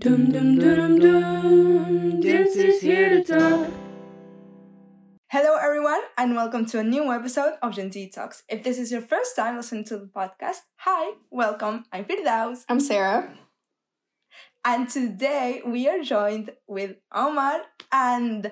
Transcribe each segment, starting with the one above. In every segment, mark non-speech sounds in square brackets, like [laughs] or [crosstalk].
Dum dum dum dum. This is here to talk. Hello, everyone, and welcome to a new episode of Gen Z Talks. If this is your first time listening to the podcast, hi, welcome. I'm Firdaous, I'm Sarah. and today we are joined with Omar. And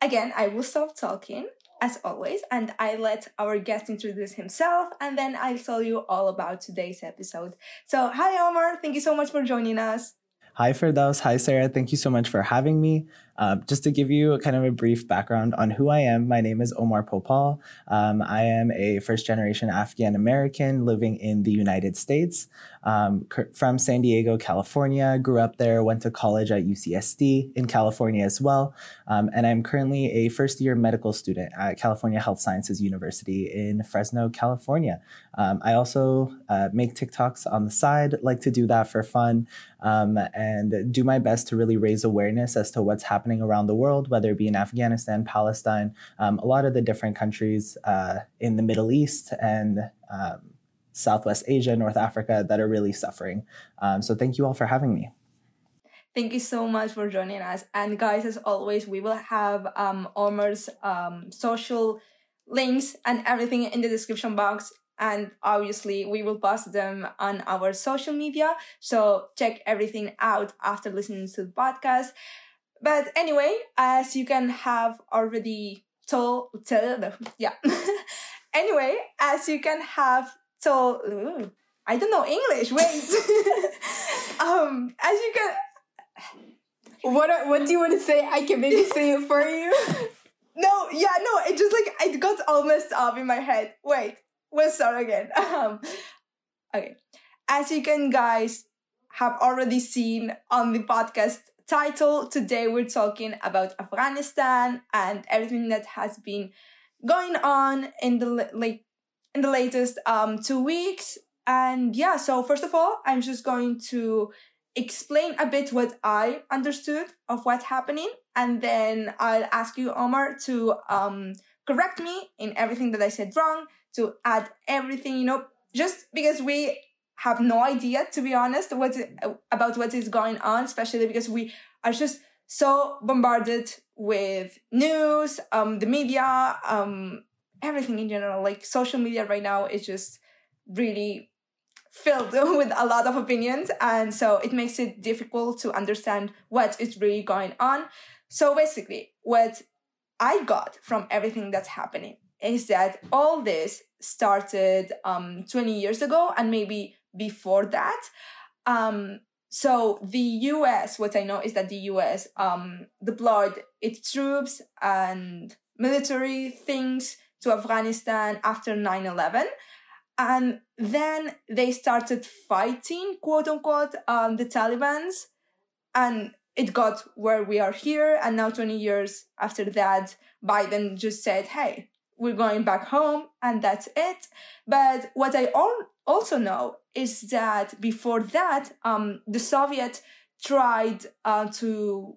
again, I will stop talking as always, and I let our guest introduce himself, and then I'll tell you all about today's episode. So, hi, Omar. Thank you so much for joining us. Hi, Firdaous. Hi, Sarah. Thank you so much for having me. Uh, just to give you a kind of a brief background on who I am, my name is Omar Popal. Um, I am a first generation Afghan American living in the United States um, from San Diego, California. Grew up there, went to college at UCSD in California as well. Um, and I'm currently a first year medical student at California Health Sciences University in Fresno, California. Um, I also uh, make TikToks on the side, like to do that for fun um, and do my best to really raise awareness as to what's happening around the world, whether it be in Afghanistan, Palestine, um, a lot of the different countries uh, in the Middle East and um, Southwest Asia, North Africa that are really suffering. Um, so thank you all for having me. Thank you so much for joining us. And guys, as always, we will have um, Omar's um, social links and everything in the description box. And obviously, we will post them on our social media. So check everything out after listening to the podcast. But anyway, as you can have already told, yeah. [laughs] anyway, as you can have told, ooh, I don't know English. Wait. [laughs] um, as you can What are, what do you want to say? I can maybe say it for you. [laughs] No, yeah, no, it just like it got all messed up in my head. Wait, we'll start again. Um, okay, as you can guys have already seen on the podcast title, today we're talking about Afghanistan and everything that has been going on in the like in the latest um two weeks. And yeah, so first of all, I'm just going to explain a bit what I understood of what's happening, and then I'll ask you, Omar, to um, correct me in everything that I said wrong, to add everything, you know, just because we have no idea, to be honest, what about what is going on, especially because we are just so bombarded with news, um, the media, um, everything in general. Like social media right now is just really filled [laughs] with a lot of opinions and so it makes it difficult to understand what is really going on so basically what i got from everything that's happening is that all this started um 20 years ago and maybe before that. Um so the us what i know is that the us um deployed its troops and military things to afghanistan after 9-11 and then they started fighting quote unquote um, the talibans. And it got where we are here. And now 20 years after that biden just said hey we're going back home and that's it. But what i al- also know is that before that um, the soviet tried uh, to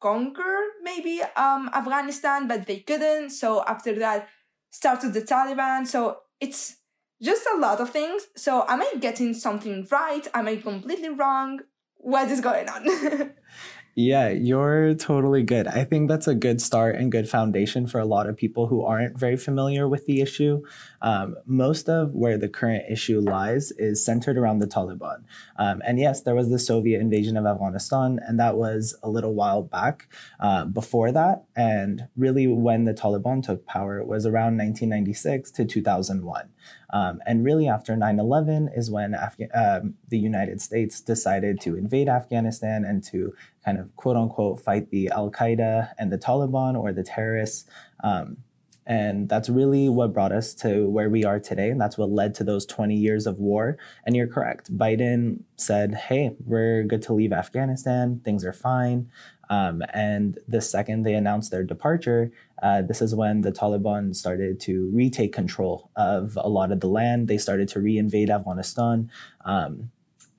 conquer maybe um, afghanistan but they couldn't so after that started the taliban so it's just a lot of things. So am I getting something right? Am I completely wrong? What is going on? [laughs] Yeah, you're totally good. I think that's a good start and good foundation for a lot of people who aren't very familiar with the issue. Um, most of where the current issue lies is centered around the Taliban. Um, and yes, there was the Soviet invasion of Afghanistan, and that was a little while back uh, before that. And really, when the Taliban took power, it was around 1996 to 2001. Um, and really, after 9 11 is when Afga- um, the United States decided to invade Afghanistan and to kind of quote unquote fight the Al Qaeda and the Taliban or the terrorists. Um, and that's really what brought us to where we are today. And that's what led to those 20 years of war. And you're correct. Biden said, hey, we're good to leave Afghanistan. Things are fine. Um, and the second they announced their departure, uh, this is when the Taliban started to retake control of a lot of the land. They started to reinvade Afghanistan. Um,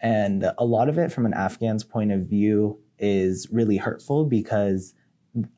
and a lot of it, from an Afghan's point of view, is really hurtful because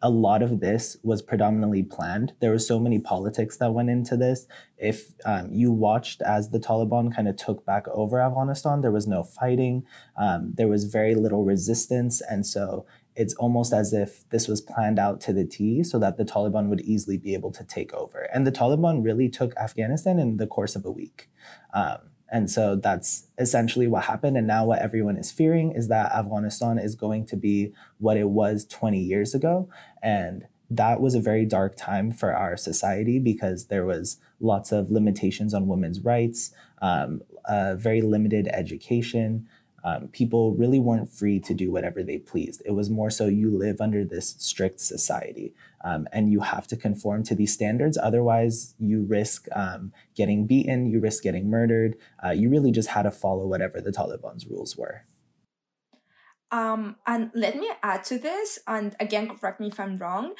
a lot of this was predominantly planned. There was so many politics that went into this. If um, you watched as the Taliban kind of took back over Afghanistan, there was no fighting. Um, there was very little resistance, and so it's almost as if this was planned out to the T so that the Taliban would easily be able to take over. And the Taliban really took Afghanistan in the course of a week. Um, and so that's essentially what happened. And now what everyone is fearing is that Afghanistan is going to be what it was 20 years ago. And that was a very dark time for our society because there was lots of limitations on women's rights, um, very limited education, um, people really weren't free to do whatever they pleased. It was more so you live under this strict society um, and you have to conform to these standards. Otherwise, you risk um, getting beaten, you risk getting murdered. Uh, you really just had to follow whatever the Taliban's rules were. Um, and let me add to this, and again, correct me if I'm wrong.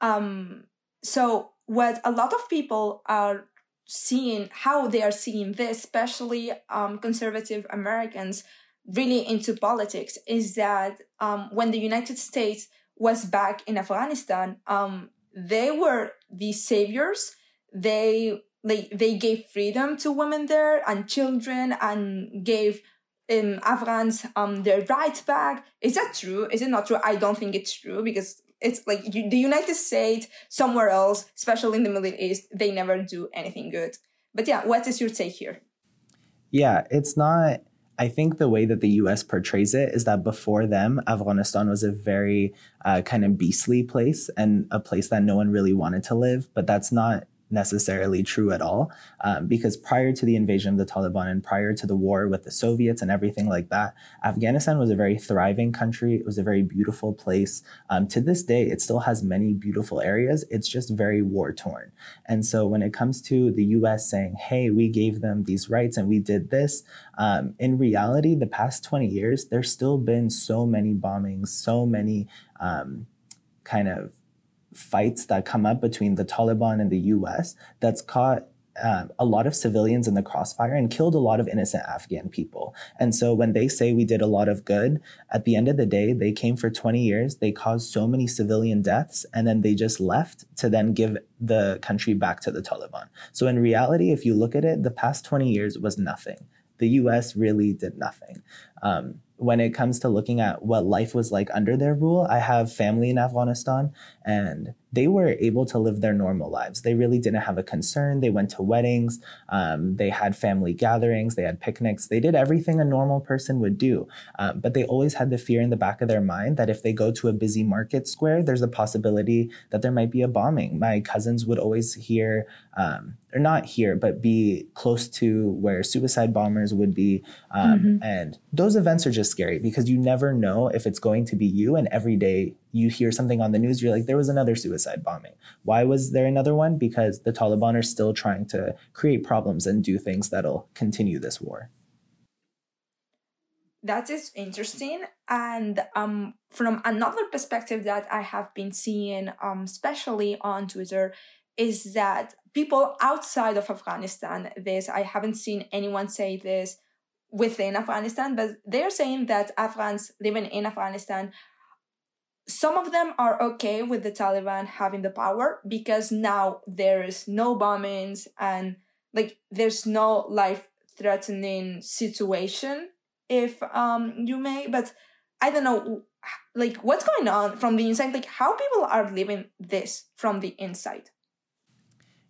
Um, so, what a lot of people are seeing, how they are seeing this, especially um, conservative Americans, really into politics is that um, when the United States was back in Afghanistan, um, they were the saviors. They they they gave freedom to women there and children and gave um, Afghans um, their rights back. Is that true? Is it not true? I don't think it's true because it's like you, the United States, somewhere else, especially in the Middle East, they never do anything good. But yeah, what is your take here? Yeah, it's not I think the way that the US portrays it is that before them, Afghanistan was a very uh, kind of beastly place and a place that no one really wanted to live. But that's not necessarily true at all um, because prior to the invasion of the Taliban and prior to the war with the Soviets and everything like that, Afghanistan was a very thriving country. It was a very beautiful place. Um, to this day, it still has many beautiful areas. It's just very war torn. And so when it comes to the US saying, hey, we gave them these rights and we did this, um, in reality, the past 20 years, there's still been so many bombings, so many um, kind of fights that come up between the Taliban and the US that's caught um, a lot of civilians in the crossfire and killed a lot of innocent Afghan people. And so when they say we did a lot of good, at the end of the day, they came for 20 years, they caused so many civilian deaths, and then they just left to then give the country back to the Taliban. So in reality, if you look at it, the past 20 years was nothing. The US really did nothing. Um, when it comes to looking at what life was like under their rule, I have family in Afghanistan and they were able to live their normal lives. They really didn't have a concern. They went to weddings, um, they had family gatherings, they had picnics, they did everything a normal person would do. Um, but they always had the fear in the back of their mind that if they go to a busy market square, there's a possibility that there might be a bombing. My cousins would always hear, um, or not hear, but be close to where suicide bombers would be. Um, mm-hmm. And those events are just scary because you never know if it's going to be you. And every day you hear something on the news, you're like, there was another suicide bombing. Why was there another one? Because the Taliban are still trying to create problems and do things that'll continue this war. That is interesting. And um, from another perspective that I have been seeing, um, especially on Twitter, is that people outside of Afghanistan, this, I haven't seen anyone say this within Afghanistan, but they're saying that Afghans living in Afghanistan some of them are okay with the Taliban having the power because now there is no bombings and like there's no life threatening situation if um you may but I don't know like what's going on from the inside? Like how people are living this from the inside?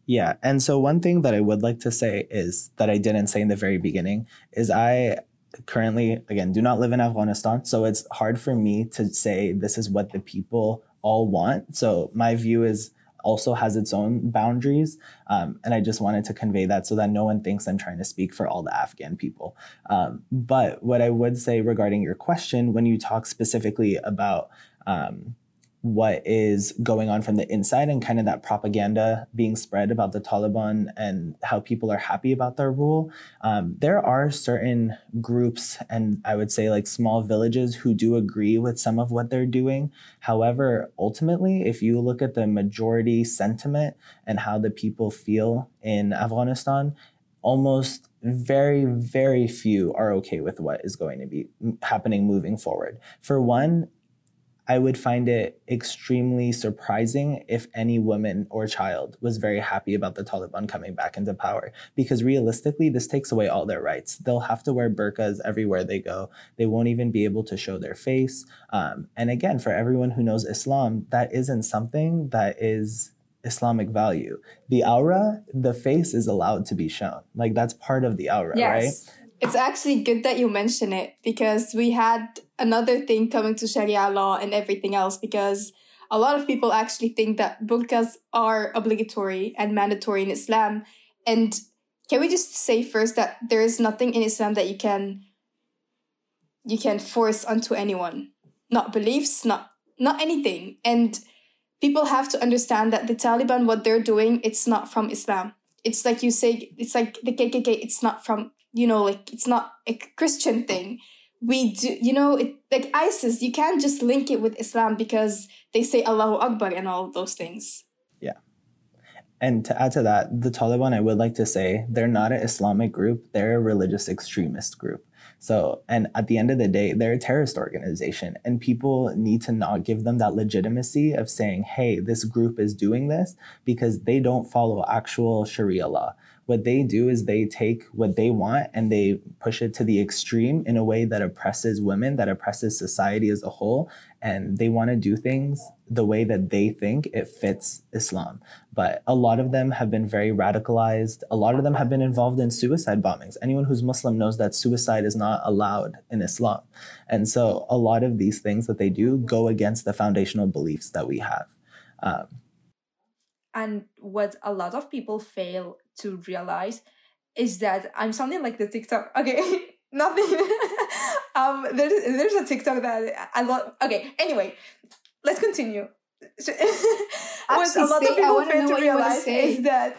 Yeah and so one thing that I would like to say is that I didn't say in the very beginning is I currently, again, do not live in Afghanistan. So it's hard for me to say this is what the people all want. So my view is also has its own boundaries. Um, and I just wanted to convey that so that no one thinks I'm trying to speak for all the Afghan people. Um, but what I would say regarding your question, when you talk specifically about um, what is going on from the inside and kind of that propaganda being spread about the Taliban and how people are happy about their rule. Um, there are certain groups and I would say like small villages who do agree with some of what they're doing. However, ultimately, if you look at the majority sentiment and how the people feel in Afghanistan, almost very, very few are okay with what is going to be happening moving forward. For one, I would find it extremely surprising if any woman or child was very happy about the Taliban coming back into power. Because realistically, this takes away all their rights. They'll have to wear burqas everywhere they go. They won't even be able to show their face. Um, and again, for everyone who knows Islam, that isn't something that is Islamic value. The aura, the face is allowed to be shown. Like that's part of the aura, yes. right? It's actually good that you mention it because we had another thing coming to Sharia law and everything else because a lot of people actually think that burqas are obligatory and mandatory in Islam. And can we just say first that there is nothing in Islam that you can you can force onto anyone, not beliefs, not not anything. And people have to understand that the Taliban, what they're doing, it's not from Islam. It's like you say, it's like the KKK, it's not from, you know, like it's not a Christian thing. We do, you know, it, like ISIS, you can't just link it with Islam because they say Allahu Akbar and all those things. Yeah. And to add to that, the Taliban, I would like to say, they're not an Islamic group, they're a religious extremist group. So, and at the end of the day, they're a terrorist organization, and people need to not give them that legitimacy of saying, hey, this group is doing this because they don't follow actual Sharia law. What they do is they take what they want and they push it to the extreme in a way that oppresses women, that oppresses society as a whole. And they want to do things the way that they think it fits Islam. But a lot of them have been very radicalized. A lot of them have been involved in suicide bombings. Anyone who's Muslim knows that suicide is not allowed in Islam. And so a lot of these things that they do go against the foundational beliefs that we have. Um, and what a lot of people fail to realize is that I'm something like the TikTok. Okay, [laughs] nothing. [laughs] um, there's there's a TikTok that I love. Okay, anyway, let's continue. [laughs] what a lot say, of people fail to realize is that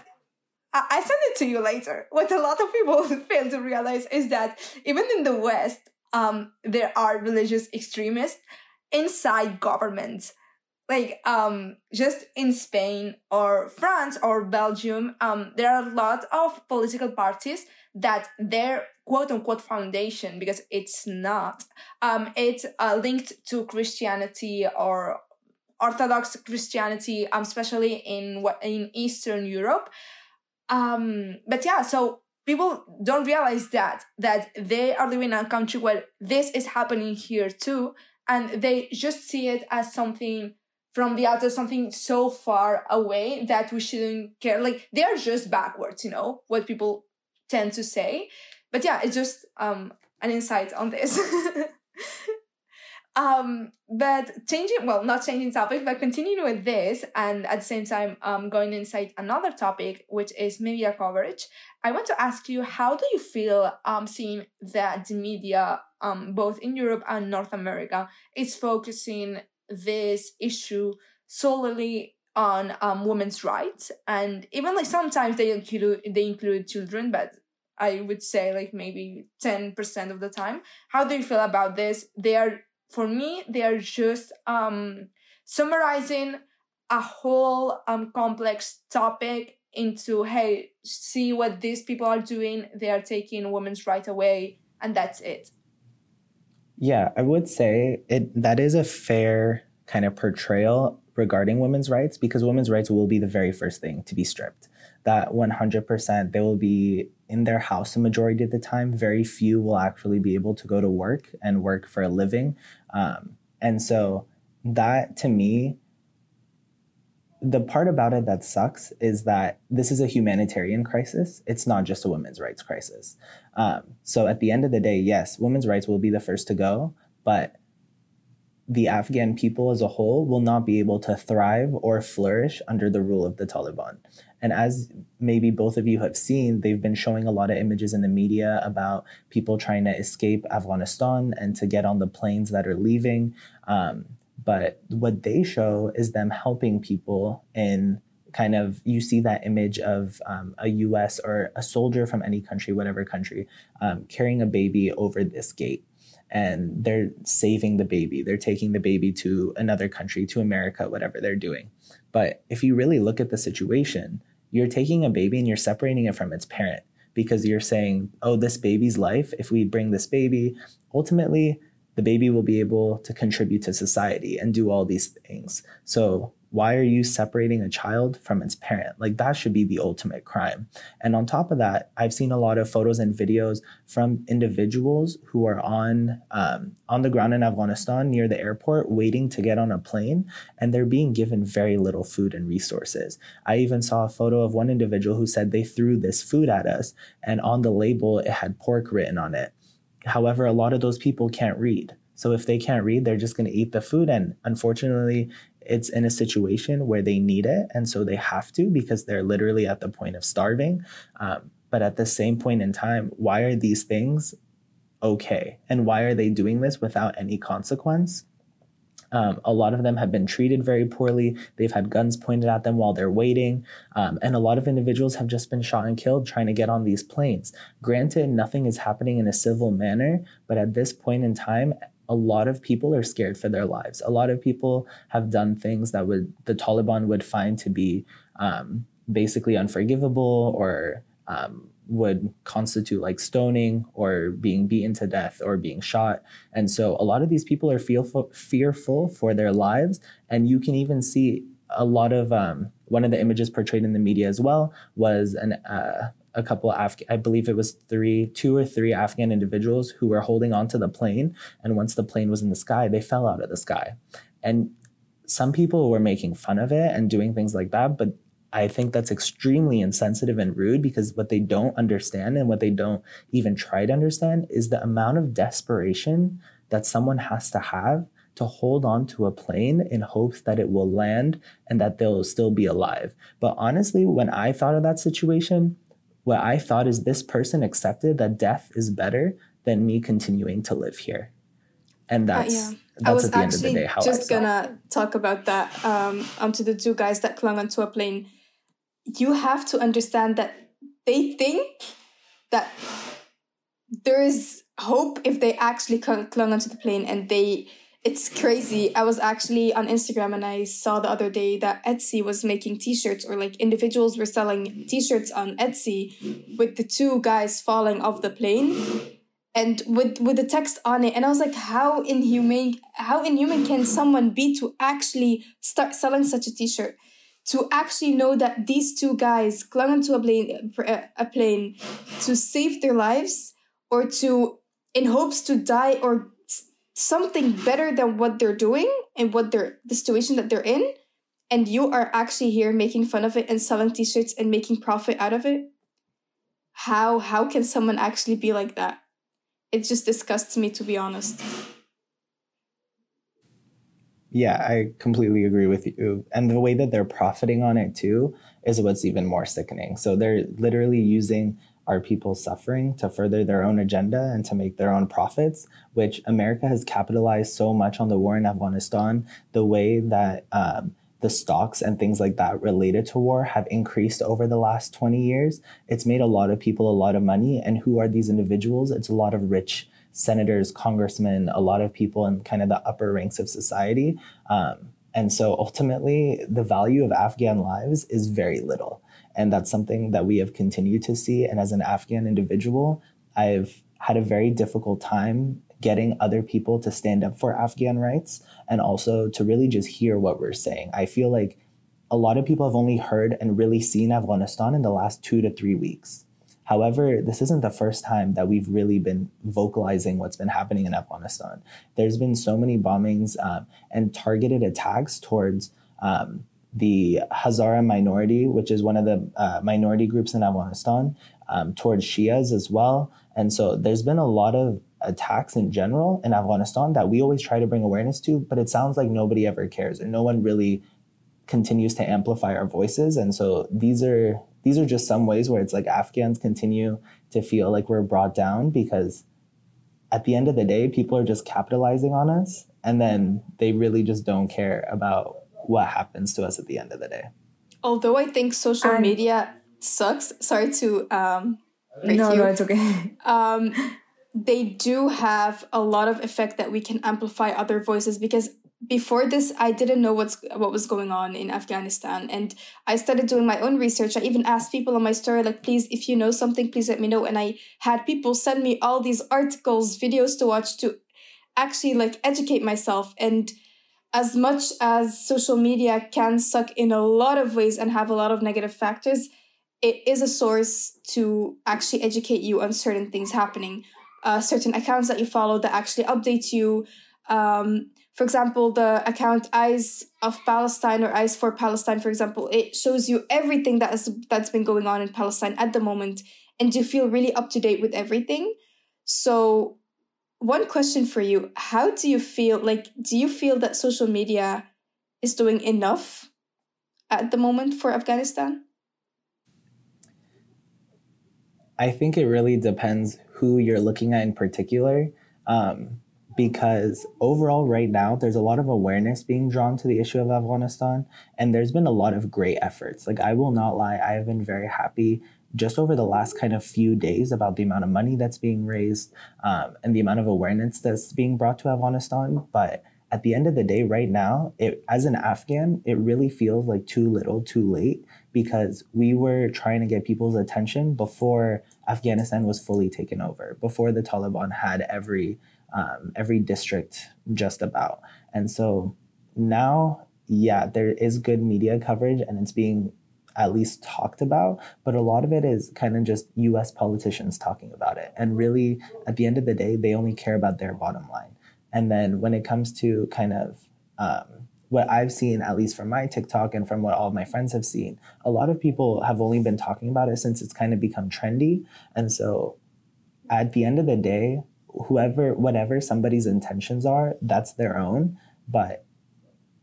I, I send it to you later. What a lot of people fail to realize is that even in the West, um, there are religious extremists inside governments like um just in Spain or France or Belgium, um, there are a lot of political parties that their quote unquote foundation, because it's not, um, it's uh, linked to Christianity or Orthodox Christianity, um, especially in in Eastern Europe. Um, but yeah, so people don't realize that that they are living in a country where this is happening here too, and they just see it as something from the outer something so far away that we shouldn't care. Like they're just backwards, you know, what people tend to say. But yeah, it's just um an insight on this. [laughs] um but changing well not changing topic but continuing with this and at the same time um going inside another topic which is media coverage i want to ask you how do you feel um seeing that the media um both in europe and north america is focusing this issue solely on um, women's rights. And even like sometimes they include they include children but i would say like maybe 10% of the time. How do you feel about this? They are for me they are just um summarizing a whole um complex topic into hey see what these people are doing. They are taking women's right away and that's it yeah, I would say it that is a fair kind of portrayal regarding women's rights because women's rights will be the very first thing to be stripped. That 100% they will be in their house a majority of the time. Very few will actually be able to go to work and work for a living. Um, and so that to me, the part about it that sucks is that this is a humanitarian crisis. It's not just a women's rights crisis. Um, so at the end of the day, yes, women's rights will be the first to go, but the Afghan people as a whole will not be able to thrive or flourish under the rule of the Taliban. And as maybe both of you have seen, they've been showing a lot of images in the media about people trying to escape Afghanistan and to get on the planes that are leaving. Um, but what they show is them helping people in kind of you see that image of um, a US or a soldier from any country, whatever country, um, carrying a baby over this gate. And they're saving the baby. They're taking the baby to another country, to America, whatever they're doing. But if you really look at the situation, you're taking a baby and you're separating it from its parent because you're saying, oh, this baby's life, if we bring this baby, ultimately, the baby will be able to contribute to society and do all these things. So why are you separating a child from its parent? Like that should be the ultimate crime. And on top of that, I've seen a lot of photos and videos from individuals who are on um, on the ground in Afghanistan near the airport, waiting to get on a plane, and they're being given very little food and resources. I even saw a photo of one individual who said they threw this food at us, and on the label it had pork written on it. However, a lot of those people can't read. So if they can't read, they're just going to eat the food. And unfortunately, it's in a situation where they need it. And so they have to because they're literally at the point of starving. Um, but at the same point in time, why are these things okay? And why are they doing this without any consequence? Um, a lot of them have been treated very poorly. They've had guns pointed at them while they're waiting. Um, and a lot of individuals have just been shot and killed trying to get on these planes. Granted, nothing is happening in a civil manner, but at this point in time, a lot of people are scared for their lives. A lot of people have done things that would the Taliban would find to be um, basically unforgivable or um, would constitute like stoning or being beaten to death or being shot. And so a lot of these people are fearful, fearful for their lives. And you can even see a lot of um, one of the images portrayed in the media as well was an uh, a couple Afghan, I believe it was three, two or three Afghan individuals who were holding onto the plane. And once the plane was in the sky, they fell out of the sky. And some people were making fun of it and doing things like that. But I think that's extremely insensitive and rude because what they don't understand and what they don't even try to understand is the amount of desperation that someone has to have to hold on to a plane in hopes that it will land and that they'll still be alive. But honestly, when I thought of that situation, what I thought is this person accepted that death is better than me continuing to live here. And that's, uh, yeah. that's I was at the end of the day how just gonna talk about that um, onto the two guys that clung onto a plane. You have to understand that they think that there is hope if they actually clung, onto the plane and they it's crazy. I was actually on Instagram and I saw the other day that Etsy was making t-shirts or like individuals were selling t-shirts on Etsy with the two guys falling off the plane and with with the text on it and I was like how inhumane how inhuman can someone be to actually start selling such a t-shirt to actually know that these two guys clung onto a plane uh, a plane to save their lives or to in hopes to die or something better than what they're doing and what they're the situation that they're in. And you are actually here making fun of it and selling t-shirts and making profit out of it. How how can someone actually be like that? It just disgusts me to be honest yeah i completely agree with you and the way that they're profiting on it too is what's even more sickening so they're literally using our people suffering to further their own agenda and to make their own profits, which America has capitalized so much on the war in Afghanistan, the way that um, the stocks and things like that related to war have increased over the last 20 years. It's made a lot of people a lot of money. And who are these individuals? It's a lot of rich senators, congressmen, a lot of people in kind of the upper ranks of society. Um, and so ultimately, the value of Afghan lives is very little. And that's something that we have continued to see. And as an Afghan individual, I've had a very difficult time getting other people to stand up for Afghan rights and also to really just hear what we're saying. I feel like a lot of people have only heard and really seen Afghanistan in the last two to three weeks. However, this isn't the first time that we've really been vocalizing what's been happening in Afghanistan. There's been so many bombings um, and targeted attacks towards um, the Hazara minority, which is one of the uh, minority groups in Afghanistan, um, towards Shias as well. And so there's been a lot of attacks in general in Afghanistan that we always try to bring awareness to, but it sounds like nobody ever cares and no one really continues to amplify our voices. And so these are these are just some ways where it's like Afghans continue to feel like we're brought down because at the end of the day, people are just capitalizing on us and then they really just don't care about what happens to us at the end of the day. Although I think social and media sucks. Sorry to um no, you. no, it's okay. [laughs] Um, they do have a lot of effect that we can amplify other voices because before this i didn't know what's what was going on in afghanistan. And i started doing my own research. I even asked people on my story like please if you know something please let me know. And i had people send me all these articles videos to watch to actually like educate myself. And as much as social media can suck in a lot of ways and have a lot of negative factors it is a source to actually educate you on certain things happening. Uh, certain accounts that you follow that actually update you. Um, for example the account eyes of palestine or eyes for palestine for example it shows you everything that is that's been going on in palestine at the moment and you feel really up to date with everything. So one question for you how do you feel like do you feel that social media is doing enough at the moment for afghanistan? I think it really depends who you're looking at in particular. Um, because overall right now there's a lot of awareness being drawn to the issue of afghanistan and there's been a lot of great efforts like i will not lie i have been very happy just over the last kind of few days about the amount of money that's being raised um, and the amount of awareness that's being brought to Afghanistan. But at the end of the day, right now, it, as an Afghan, it really feels like too little, too late, because we were trying to get people's attention before Afghanistan was fully taken over, before the Taliban had every um, every district just about. And so now, yeah, there is good media coverage, and it's being at least talked about, but a lot of it is kind of just US politicians talking about it. And really, at the end of the day, they only care about their bottom line. And then when it comes to kind of um, what I've seen, at least from my TikTok and from what all my friends have seen, a lot of people have only been talking about it since it's kind of become trendy. And so at the end of the day, whoever, whatever somebody's intentions are, that's their own. But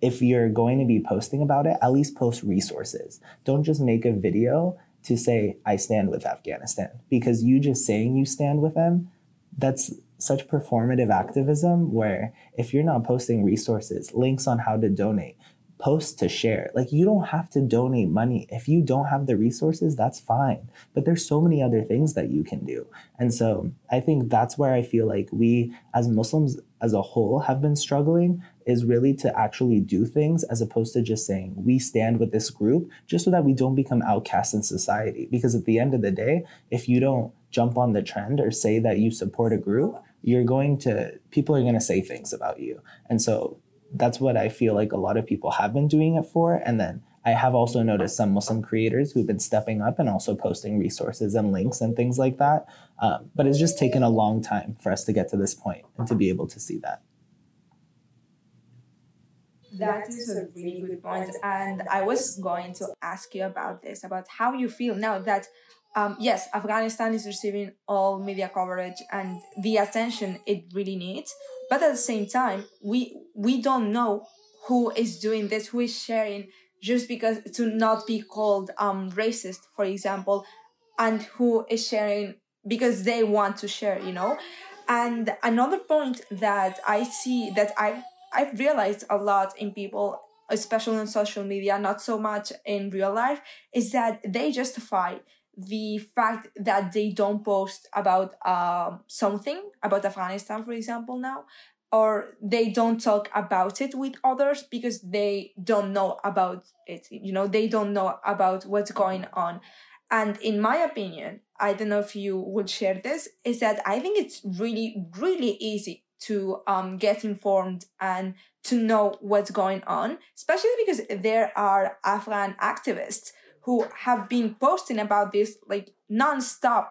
if you're going to be posting about it, at least post resources. Don't just make a video to say, I stand with Afghanistan, because you just saying you stand with them, that's such performative activism where if you're not posting resources, links on how to donate, post to share. Like you don't have to donate money. If you don't have the resources, that's fine. But there's so many other things that you can do. And so I think that's where I feel like we as Muslims as a whole have been struggling is really to actually do things as opposed to just saying we stand with this group just so that we don't become outcasts in society. Because at the end of the day, if you don't jump on the trend or say that you support a group, you're going to, people are going to say things about you. And so that's what I feel like a lot of people have been doing it for. And then I have also noticed some Muslim creators who've been stepping up and also posting resources and links and things like that. Um, but it's just taken a long time for us to get to this point and to be able to see that. That is a really good point. And I was going to ask you about this, about how you feel now that, um, yes, Afghanistan is receiving all media coverage and the attention it really needs. But at the same time, we we don't know who is doing this, who is sharing just because to not be called um racist, for example, and who is sharing because they want to share, you know. And another point that I see that I I've realized a lot in people, especially on social media, not so much in real life, is that they justify the fact that they don't post about uh, something about Afghanistan, for example, now, or they don't talk about it with others because they don't know about it. You know, they don't know about what's going on. And in my opinion, I don't know if you would share this, is that I think it's really, really easy to um, get informed and to know what's going on, especially because there are Afghan activists who have been posting about this like nonstop.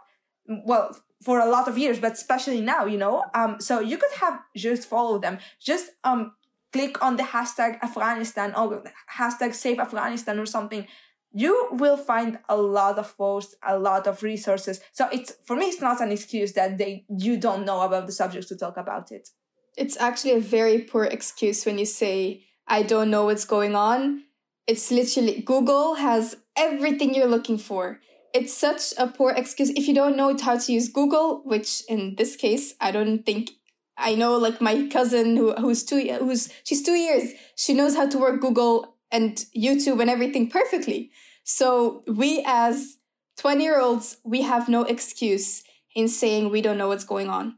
Well, for a lot of years, but especially now, you know. Um, so you could have just follow them. Just um, click on the hashtag Afghanistan or hashtag Save Afghanistan or something. You will find a lot of posts, a lot of resources. So it's for me, it's not an excuse that they you don't know about the subjects to talk about it. It's actually a very poor excuse when you say I don't know what's going on. It's literally Google has everything you're looking for. It's such a poor excuse if you don't know how to use Google, which in this case, I don't think I know like my cousin who who's two who's she's two years. She knows how to work Google and YouTube and everything perfectly. So we as 20 year olds, we have no excuse in saying we don't know what's going on.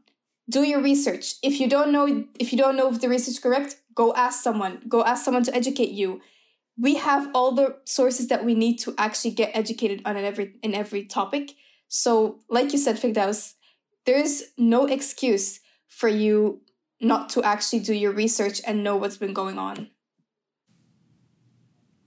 Do your research. If you don't know if you don't know if the research is correct, go ask someone. Go ask someone to educate you we have all the sources that we need to actually get educated on in every in every topic. So, like you said, Firdaous, there's no excuse for you not to actually do your research and know what's been going on.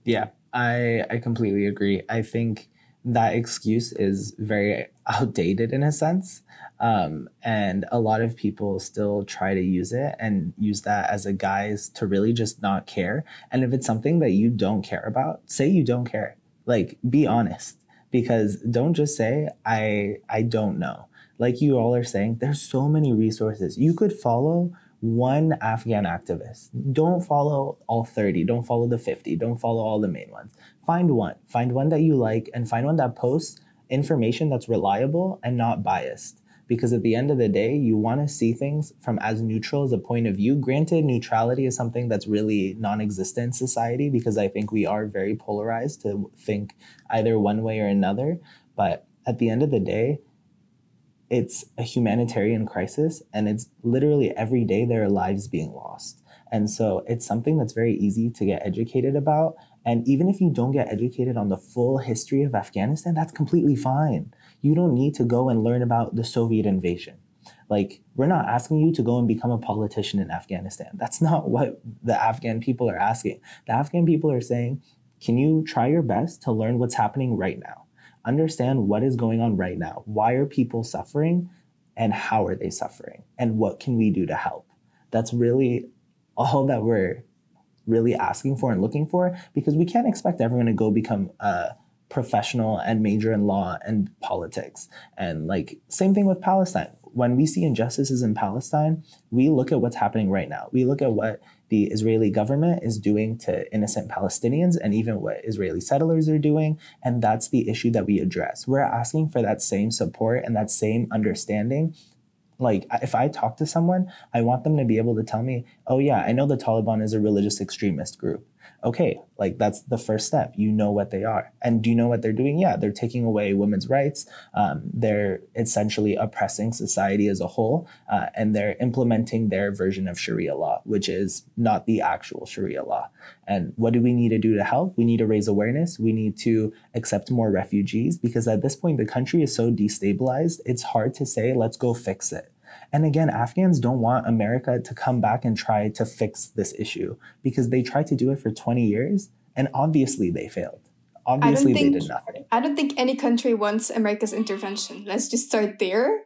Yeah, I I completely agree. I think that excuse is very outdated in a sense. Um, and a lot of people still try to use it and use that as a guise to really just not care. And if it's something that you don't care about, say you don't care. Like, be honest because don't just say, I, I don't know. Like you all are saying, there's so many resources. You could follow one Afghan activist. Don't follow all 30. Don't follow the 50. Don't follow all the main ones. Find one. Find one that you like and find one that posts information that's reliable and not biased. Because at the end of the day, you want to see things from as neutral as a point of view. Granted, neutrality is something that's really non existent in society because I think we are very polarized to think either one way or another. But at the end of the day, it's a humanitarian crisis and it's literally every day there are lives being lost. And so it's something that's very easy to get educated about. And even if you don't get educated on the full history of Afghanistan, that's completely fine. You don't need to go and learn about the Soviet invasion. Like, we're not asking you to go and become a politician in Afghanistan. That's not what the Afghan people are asking. The Afghan people are saying, can you try your best to learn what's happening right now? understand what is going on right now. Why are people suffering and how are they suffering? And what can we do to help? That's really all that we're really asking for and looking for because we can't expect everyone to go become a professional and major in law and politics. And like, same thing with Palestine. When we see injustices in Palestine, we look at what's happening right now. We look at what the Israeli government is doing to innocent Palestinians and even what Israeli settlers are doing. And that's the issue that we address. We're asking for that same support and that same understanding like if i talk to someone i want them to be able to tell me oh yeah i know the taliban is a religious extremist group okay, like that's the first step. You know what they are. And do you know what they're doing? Yeah, they're taking away women's rights. Um, they're essentially oppressing society as a whole. Uh, and they're implementing their version of Sharia law, which is not the actual Sharia law. And what do we need to do to help? We need to raise awareness. We need to accept more refugees because at this point, the country is so destabilized, it's hard to say, let's go fix it. And again, Afghans don't want America to come back and try to fix this issue because they tried to do it for 20 years and obviously they failed. Obviously, think, they did nothing. I don't think any country wants America's intervention. Let's just start there.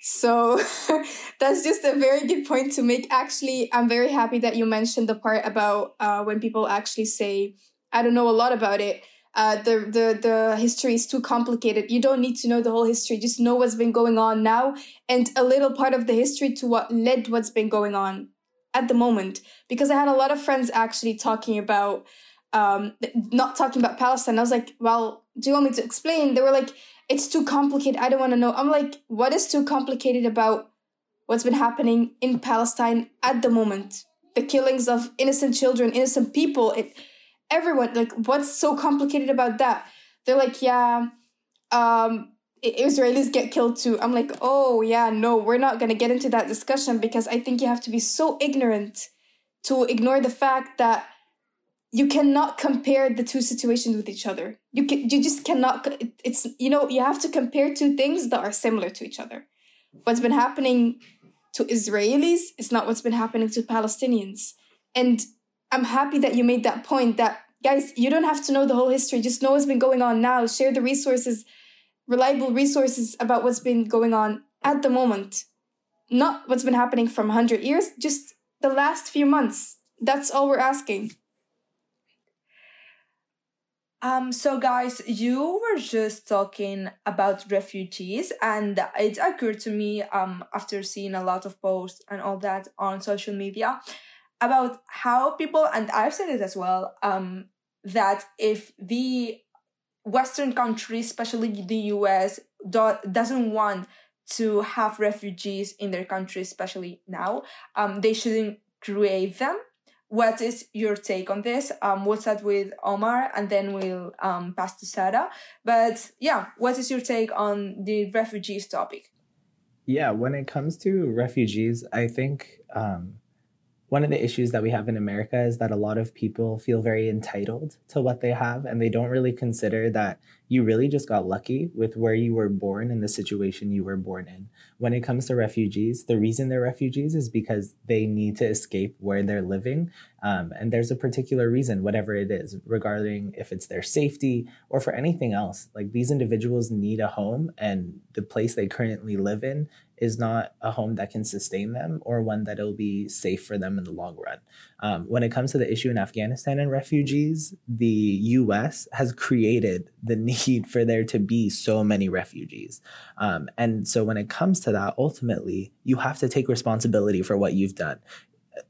So [laughs] that's just a very good point to make. Actually, I'm very happy that you mentioned the part about uh, when people actually say, I don't know a lot about it uh, the, the, the history is too complicated. You don't need to know the whole history. Just know what's been going on now and a little part of the history to what led what's been going on at the moment. Because I had a lot of friends actually talking about, um, not talking about Palestine. I was like, well, do you want me to explain? They were like, it's too complicated. I don't want to know. I'm like, what is too complicated about what's been happening in Palestine at the moment? The killings of innocent children, innocent people. It, everyone like what's so complicated about that? They're like yeah um israelis get killed too. I'm like oh yeah no we're not going to get into that discussion because i think you have to be so ignorant to ignore the fact that you cannot compare the two situations with each other. You can you just cannot it's you know you have to compare two things that are similar to each other. What's been happening to israelis is not what's been happening to palestinians. And I'm happy that you made that point that guys, you don't have to know the whole history. Just know what's been going on now. Share the resources, reliable resources about what's been going on at the moment. Not what's been happening from 100 years, just the last few months. That's all we're asking. Um, so guys, you were just talking about refugees, and it occurred to me um after seeing a lot of posts and all that on social media about how people, and I've said it as well, um, that if the Western countries, especially the US, do- doesn't want to have refugees in their country, especially now, um, they shouldn't create them. What is your take on this? Um, we'll start with Omar and then we'll um, pass to Sarah. But yeah, what is your take on the refugees topic? Yeah, when it comes to refugees, I think um, one of the issues that we have in America is that a lot of people feel very entitled to what they have and they don't really consider that you really just got lucky with where you were born and the situation you were born in. When it comes to refugees, the reason they're refugees is because they need to escape where they're living. Um, and there's a particular reason, whatever it is, regarding if it's their safety or for anything else. Like these individuals need a home, and the place they currently live in is not a home that can sustain them or one that will be safe for them in the long run. Um, when it comes to the issue in Afghanistan and refugees, the US has created the [laughs] need for there to be so many refugees. Um, and so when it comes to that, ultimately, you have to take responsibility for what you've done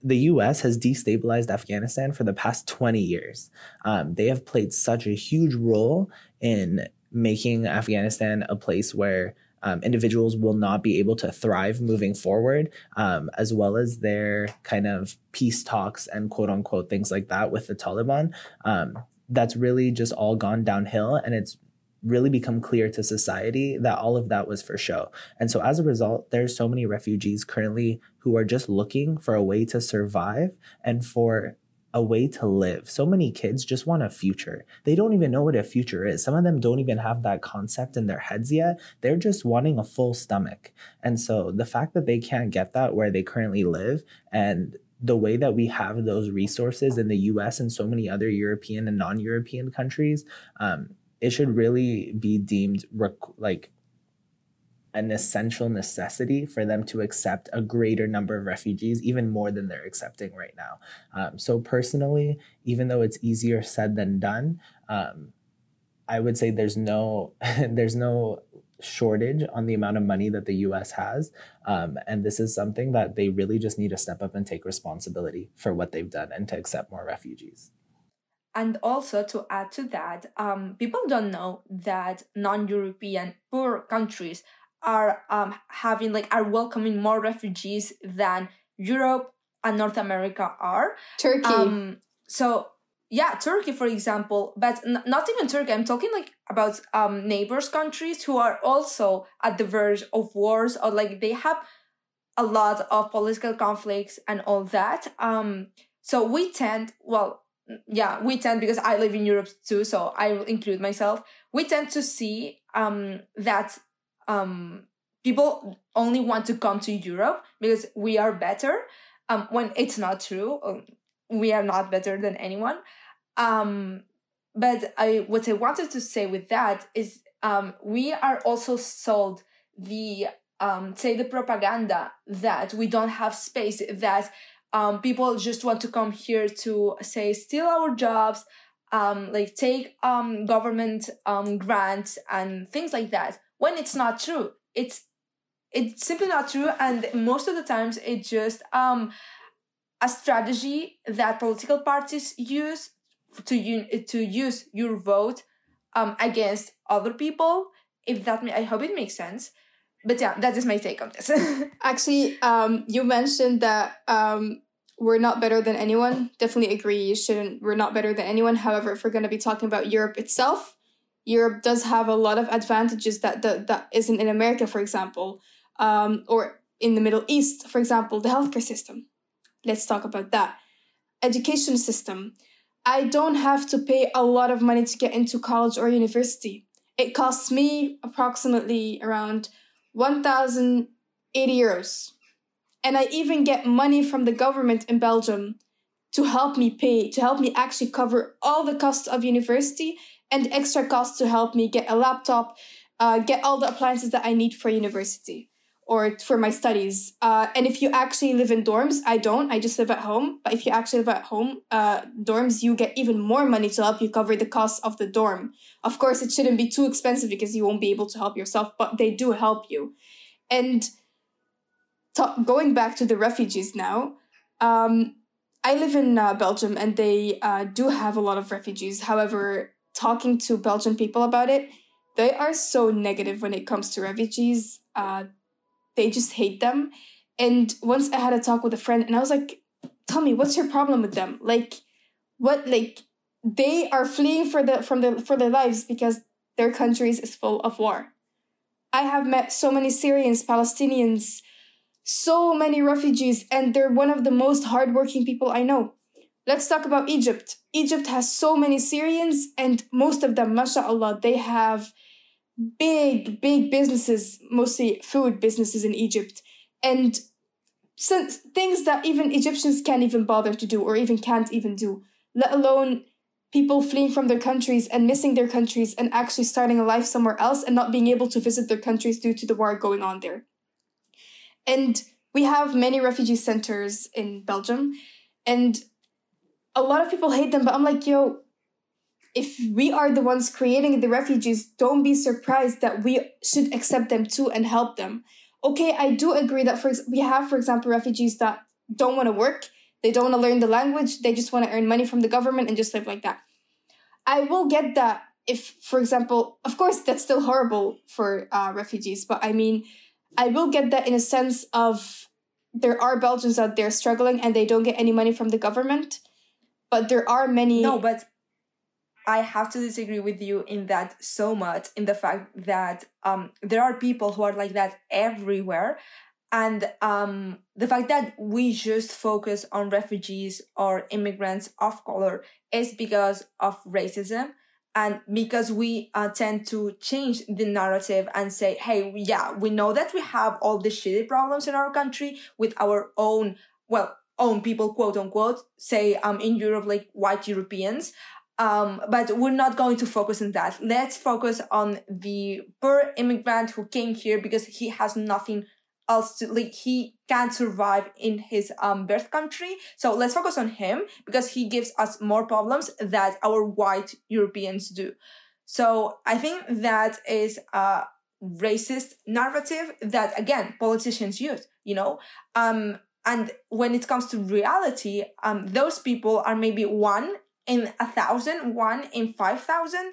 the US has destabilized Afghanistan for the past 20 years. Um, they have played such a huge role in making Afghanistan a place where um, individuals will not be able to thrive moving forward, um, as well as their kind of peace talks and quote unquote things like that with the Taliban. Um, that's really just all gone downhill, and it's really become clear to society that all of that was for show. And so as a result, there's so many refugees currently who are just looking for a way to survive and for a way to live. So many kids just want a future. They don't even know what a future is. Some of them don't even have that concept in their heads yet. They're just wanting a full stomach. And so the fact that they can't get that where they currently live and the way that we have those resources in the US and so many other European and non European countries, um, it should really be deemed rec- like an essential necessity for them to accept a greater number of refugees, even more than they're accepting right now. Um, so, personally, even though it's easier said than done, um, I would say there's no [laughs] there's no shortage on the amount of money that the U.S. has, um, and this is something that they really just need to step up and take responsibility for what they've done and to accept more refugees. And also to add to that, um, people don't know that non-European poor countries are um, having like are welcoming more refugees than Europe and North America are. Turkey. Um, so yeah, Turkey, for example, but n- not even Turkey. I'm talking like about um, neighbors countries who are also at the verge of wars or like they have a lot of political conflicts and all that. Um, so we tend, well, yeah, we tend because I live in Europe too, so I will include myself. We tend to see um, that um, people only want to come to Europe because we are better. Um, when it's not true, um, we are not better than anyone. Um, but I, what I wanted to say with that is, um, we are also sold the, say the propaganda that we don't have space, that, people just want to come here to say steal our jobs, um, like take, um, government, um, grants and things like that when it's not true. It's it's simply not true, and most of the times it's just um a strategy that political parties use to to use your vote um against other people. If that I hope it makes sense. But yeah, that is my take on this. [laughs] Actually, um, you mentioned that um, we're not better than anyone. Definitely agree. You shouldn't. We're not better than anyone. However, if we're going to be talking about Europe itself, Europe does have a lot of advantages that that, that isn't in America, for example, um, or in the Middle East, for example, the healthcare system. Let's talk about that. Education system. I don't have to pay a lot of money to get into college or university. It costs me approximately around 1,080 euros. And I even get money from the government in Belgium to help me pay, to help me actually cover all the costs of university and extra costs to help me get a laptop, uh, get all the appliances that I need for university or for my studies. Uh, and if you actually live in dorms, I don't, I just live at home. But if you actually live at home, uh, dorms, you get even more money to help you cover the costs of the dorm. Of course, it shouldn't be too expensive because you won't be able to help yourself, but they do help you. And going back to the refugees now, um, I live in uh, Belgium and they uh, do have a lot of refugees. However, talking to Belgian people about it, they are so negative when it comes to refugees. Uh, they just hate them. And once I had a talk with a friend, and I was like, "Tell me, what's your problem with them? Like, what? Like, they are fleeing for the from the for their lives because their countries is full of war. I have met so many Syrians, Palestinians, so many refugees, and they're one of the most hardworking people I know. Let's talk about Egypt. Egypt has so many Syrians, and most of them, mashallah, they have big, big businesses, mostly food businesses in Egypt. And some things that even Egyptians can't even bother to do or even can't even do, let alone people fleeing from their countries and missing their countries and actually starting a life somewhere else and not being able to visit their countries due to the war going on there. And we have many refugee centers in Belgium, and a lot of people hate them, but I'm like, yo, if we are the ones creating the refugees, don't be surprised that we should accept them too and help them. Okay, I do agree that for we have, for example, refugees that don't want to work, they don't want to learn the language, they just want to earn money from the government and just live like that. I will get that if, for example, of course, that's still horrible for uh, refugees, but I mean, I will get that in a sense of there are Belgians out there struggling and they don't get any money from the government, but there are many. No, but I have to disagree with you in that so much in the fact that um, there are people who are like that everywhere. And um, the fact that we just focus on refugees or immigrants of color is because of racism and because we uh, tend to change the narrative and say, hey, yeah, we know that we have all these shitty problems in our country with our own, well, own people, quote unquote, say um, in Europe, like white Europeans. Um, but we're not going to focus on that. Let's focus on the poor immigrant who came here because he has nothing else to like he can't survive in his um birth country so let's focus on him because he gives us more problems that our white europeans do so i think that is a racist narrative that again politicians use you know um and when it comes to reality um those people are maybe one in a thousand, one in five thousand.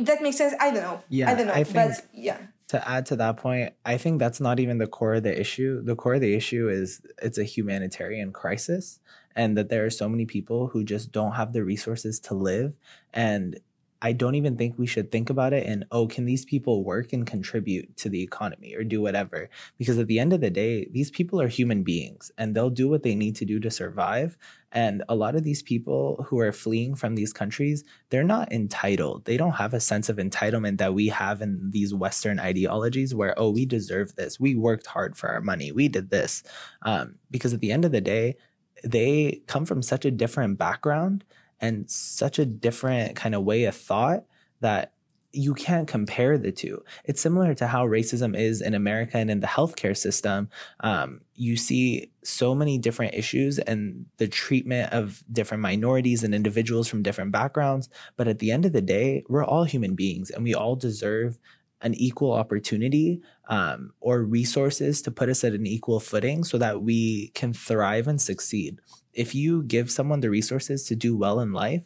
That makes sense. I don't know. Yeah, I don't know. I think but yeah. To add to that point, I think that's not even the core of the issue. The core of the issue is it's a humanitarian crisis, and that there are so many people who just don't have the resources to live, and I don't even think we should think about it and, oh, can these people work and contribute to the economy or do whatever? Because at the end of the day, these people are human beings and they'll do what they need to do to survive. And a lot of these people who are fleeing from these countries, they're not entitled. They don't have a sense of entitlement that we have in these Western ideologies where, oh, we deserve this. We worked hard for our money. We did this. Um, because at the end of the day, they come from such a different background and such a different kind of way of thought that you can't compare the two. It's similar to how racism is in America and in the healthcare system. Um, you see so many different issues and the treatment of different minorities and individuals from different backgrounds. But at the end of the day, we're all human beings and we all deserve an equal opportunity um, or resources to put us at an equal footing so that we can thrive and succeed if you give someone the resources to do well in life,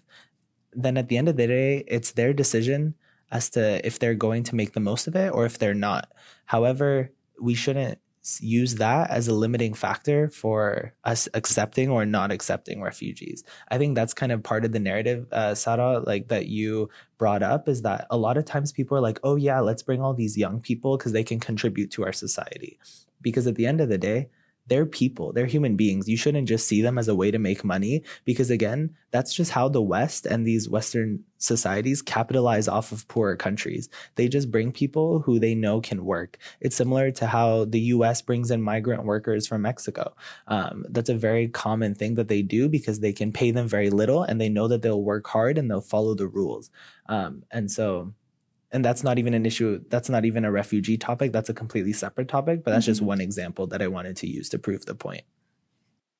then at the end of the day, it's their decision as to if they're going to make the most of it or if they're not. However, we shouldn't use that as a limiting factor for us accepting or not accepting refugees. I think that's kind of part of the narrative, uh, Sarah, like that you brought up is that a lot of times people are like, oh, yeah, let's bring all these young people because they can contribute to our society. Because at the end of the day, they're people, they're human beings. You shouldn't just see them as a way to make money because, again, that's just how the West and these Western societies capitalize off of poorer countries. They just bring people who they know can work. It's similar to how the US brings in migrant workers from Mexico. Um, that's a very common thing that they do because they can pay them very little and they know that they'll work hard and they'll follow the rules. Um, and so, and that's not even an issue that's not even a refugee topic that's a completely separate topic but that's mm-hmm. just one example that i wanted to use to prove the point.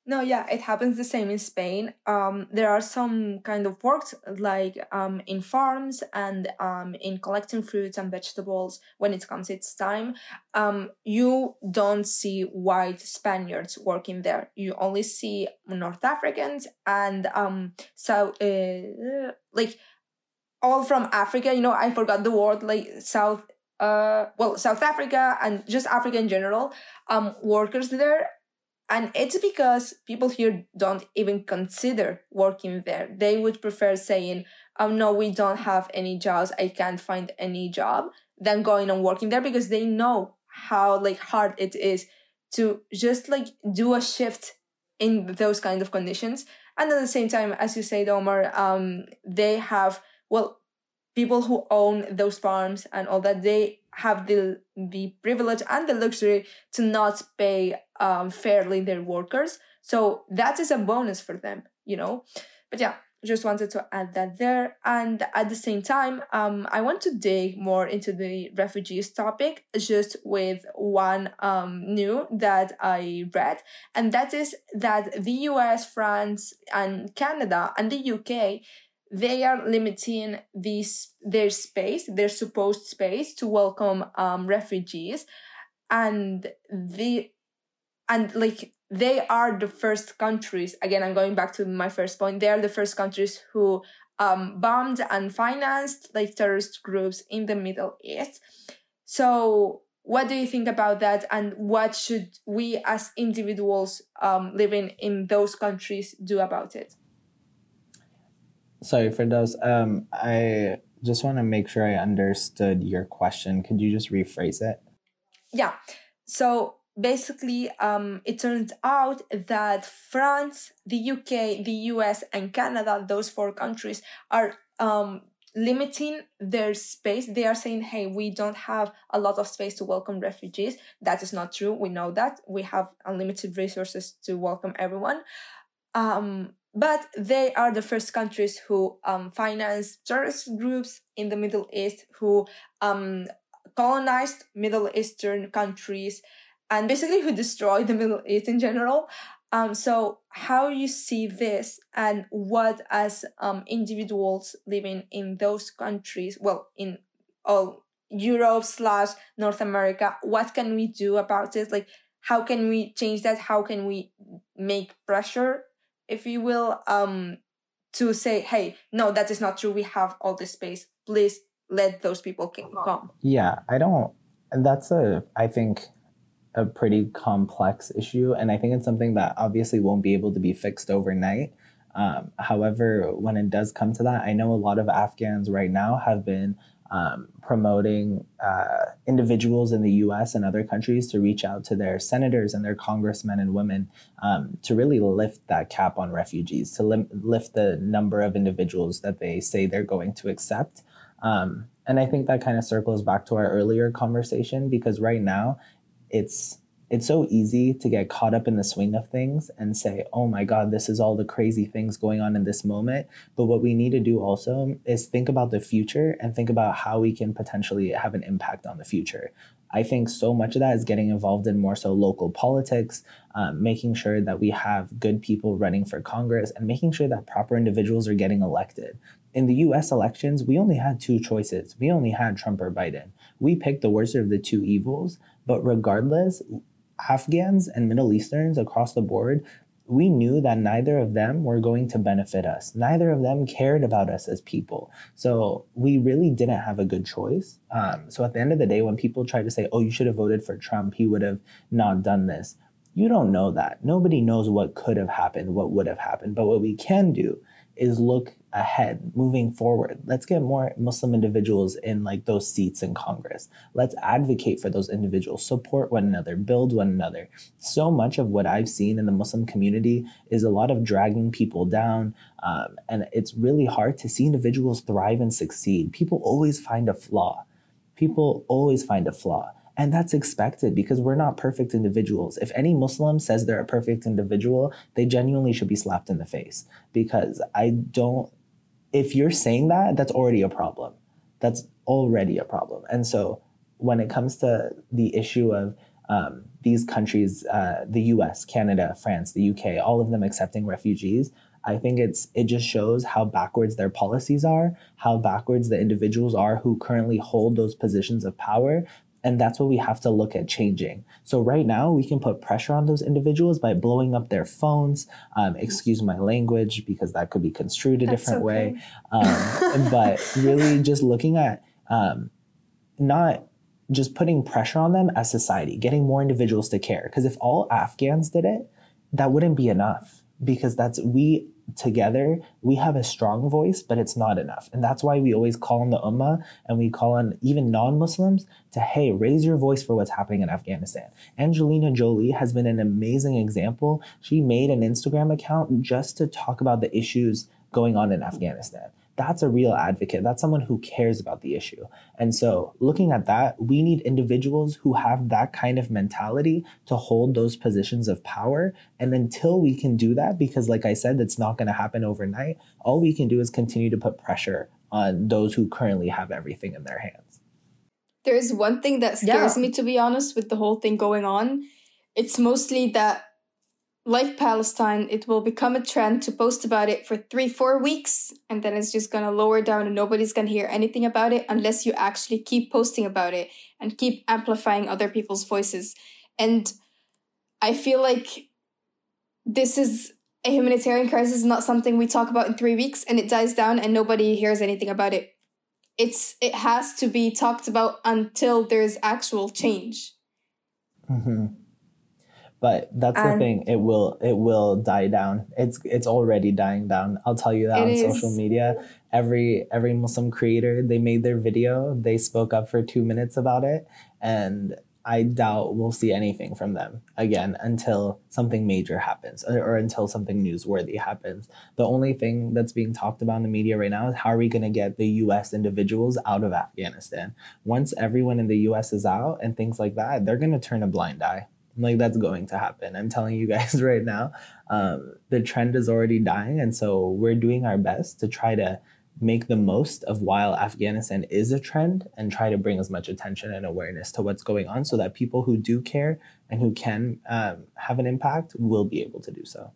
No yeah it happens the same in spain. Um, there are some kind of works like um, in farms and um, in collecting fruits and vegetables when it comes its time. Um, you don't see white spaniards working there. You only see north africans and um, so uh, like all from Africa. You know, I forgot the word like South, uh, well, South Africa and just Africa in general. Um, workers there, and it's because people here don't even consider working there. They would prefer saying, "Oh no, we don't have any jobs. I can't find any job," than going and working there because they know how like hard it is to just like do a shift in those kind of conditions. And at the same time, as you said, Omar, um, they have, well, people who own those farms and all that, they have the, the privilege and the luxury to not pay um, fairly their workers. So that is a bonus for them, you know? But yeah, just wanted to add that there. And at the same time, um, I want to dig more into the refugees topic just with one um, new that I read. And that is that the US, France, and Canada and the UK they are limiting this their space, their supposed space to welcome um, refugees, and the and like they are the first countries again i'm going back to my first point they are the first countries who um, bombed and financed like terrorist groups in the middle east. So what do you think about that? And what should we as individuals um, living in those countries do about it sorry those um, i just want to make sure i understood your question could you just rephrase it yeah so basically, um, it turns out that France, the UK, the US, and Canada, those four countries, are um, limiting their space. They are saying, hey, we don't have a lot of space to welcome refugees. That is not true. We know that. We have unlimited resources to welcome everyone. Um, but they are the first countries who um, finance terrorist groups in the Middle East, who um, colonized Middle Eastern countries, and basically who destroyed the Middle East in general. Um, so how you see this and what as um, individuals living in those countries, well, in all Europe slash North America, what can we do about it? Like, how can we change that? How can we make pressure, if you will, um, to say, hey, no, that is not true. We have all this space. Please let those people come. Yeah, I don't. And that's a, I think, a pretty complex issue. And I think it's something that obviously won't be able to be fixed overnight. Um, however, when it does come to that, I know a lot of Afghans right now have been um, promoting uh, individuals in the US and other countries to reach out to their senators and their congressmen and women um, to really lift that cap on refugees, to lim- lift the number of individuals that they say they're going to accept. Um, and I think that kind of circles back to our earlier conversation because right now it's it's so easy to get caught up in the swing of things and say, oh my God, this is all the crazy things going on in this moment. But what we need to do also is think about the future and think about how we can potentially have an impact on the future. I think so much of that is getting involved in more so local politics, um, making sure that we have good people running for Congress, and making sure that proper individuals are getting elected. In the US elections, we only had two choices. We only had Trump or Biden. We picked the worst of the two evils, but regardless, Afghans and Middle Easterns across the board, we knew that neither of them were going to benefit us. Neither of them cared about us as people. So we really didn't have a good choice. Um, so at the end of the day, when people try to say, oh, you should have voted for Trump, he would have not done this. You don't know that. Nobody knows what could have happened, what would have happened. But what we can do is look ahead, moving forward. Let's get more Muslim individuals in like those seats in Congress. Let's advocate for those individuals, support one another, build one another. So much of what I've seen in the Muslim community is a lot of dragging people down. Um, and it's really hard to see individuals thrive and succeed. People always find a flaw. People always find a flaw. And that's expected because we're not perfect individuals. If any Muslim says they're a perfect individual, they genuinely should be slapped in the face because I don't, if you're saying that, that's already a problem. That's already a problem. And so when it comes to the issue of um, these countries, uh, the US, Canada, France, the UK, all of them accepting refugees, I think it's it just shows how backwards their policies are, how backwards the individuals are who currently hold those positions of power, and that's what we have to look at changing. So right now, we can put pressure on those individuals by blowing up their phones. Um, excuse my language because that could be construed a that's different okay. way. Um, but really, just looking at um, not just putting pressure on them as society, getting more individuals to care. Because if all Afghans did it, that wouldn't be enough. Because that's we together, we have a strong voice, but it's not enough. And that's why we always call on the Ummah and we call on even non Muslims to, hey, raise your voice for what's happening in Afghanistan. Angelina Jolie has been an amazing example. She made an Instagram account just to talk about the issues going on in Afghanistan that's a real advocate. That's someone who cares about the issue. And so, looking at that, we need individuals who have that kind of mentality to hold those positions of power. And until we can do that, because like I said, that's not going to happen overnight, all we can do is continue to put pressure on those who currently have everything in their hands. There is one thing that scares yeah. me, to be honest, with the whole thing going on. It's mostly that like Palestine, it will become a trend to post about it for three, four weeks, and then it's just gonna lower down and nobody's gonna hear anything about it unless you actually keep posting about it and keep amplifying other people's voices. And I feel like this is a humanitarian crisis, not something we talk about in three weeks and it dies down and nobody hears anything about it. It's it has to be talked about until there's actual change. Mm-hmm but that's and the thing. It will it will die down. It's it's already dying down. I'll tell you that on is. social media. Every every muslim creator they made their video. They spoke up for two minutes about it. And i doubt we'll see anything from them again until something major happens or, or until something newsworthy happens. The only thing that's being talked about in the media right now is how are we going to get the us individuals out of afghanistan? Once everyone in the us is out and things like that they're going to turn a blind eye like that's going to happen. I'm telling you guys [laughs] right now. Um, the trend is already dying, and so we're doing our best to try to make the most of while Afghanistan is a trend and try to bring as much attention and awareness to what's going on so that people who do care and who can um, have an impact will be able to do so.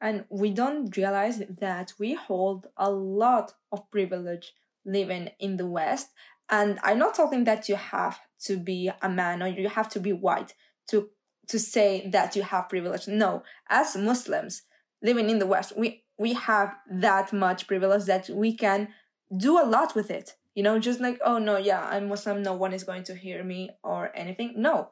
And we don't realize that we hold a lot of privilege living in the West. And I'm not talking that you have to be a man or you have to be white to to say that you have privilege. No, as Muslims living in the West, we we have that much privilege that we can do a lot with it. You know, just like, oh no, yeah, I'm Muslim, no one is going to hear me or anything. No.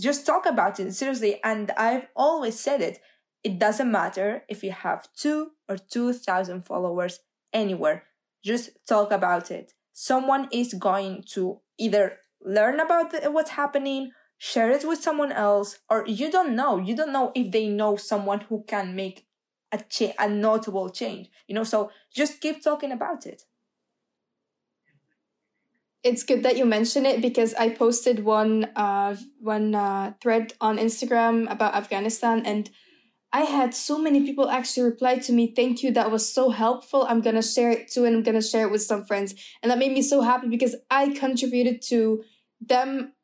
Just talk about it seriously. And I've always said it. It doesn't matter if you have two or two thousand followers anywhere. Just talk about it. Someone is going to either learn about what's happening share it with someone else or you don't know. You don't know if they know someone who can make a cha- a notable change you know? So just keep talking about it. It's good that you mention it because I posted one uh one uh, thread on Instagram about Afghanistan and I had so many people actually reply to me, thank you, that was so helpful. I'm gonna share it too, and I'm gonna share it with some friends. And that made me so happy because I contributed to them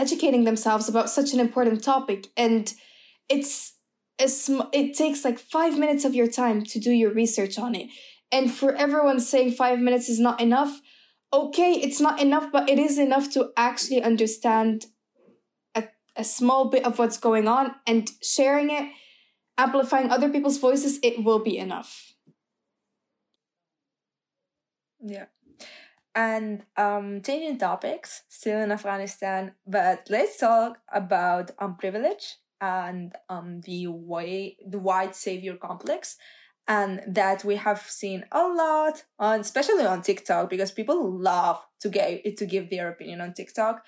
educating themselves about such an important topic and it's sm- it takes like 5 minutes of your time to do your research on it and for everyone saying 5 minutes is not enough okay it's not enough but it is enough to actually understand a, a small bit of what's going on and sharing it amplifying other people's voices it will be enough. Yeah. And um, changing topics, still in Afghanistan, but let's talk about um, privilege and um, the way the white savior complex, and that we have seen a lot on, especially on TikTok, because people love to get to give their opinion on TikTok,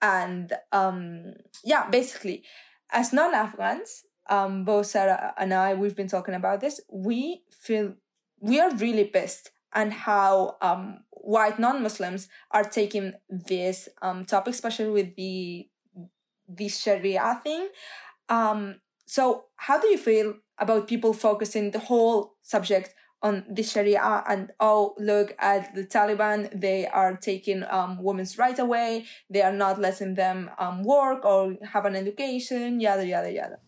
and um, yeah, basically, as non-Afghans, um, both Sarah and I, we've been talking about this. We feel we are really pissed and how um, white non-Muslims are taking this um, topic, especially with the the Sharia thing. Um, so, how do you feel about people focusing the whole subject on the Sharia and oh, look at the Taliban, they are taking um, women's rights away, they are not letting them um, work or have an education, yada, yada, yada.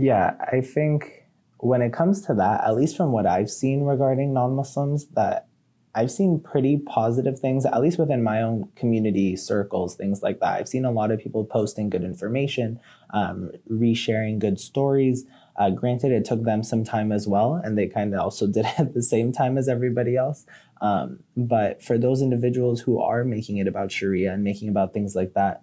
Yeah, I think when it comes to that, at least from what I've seen regarding non Muslims, that I've seen pretty positive things, at least within my own community circles, things like that. I've seen a lot of people posting good information, um, resharing good stories. Uh, granted, it took them some time as well, and they kind of also [laughs] did it at the same time as everybody else. Um, but for those individuals who are making it about Sharia and making about things like that,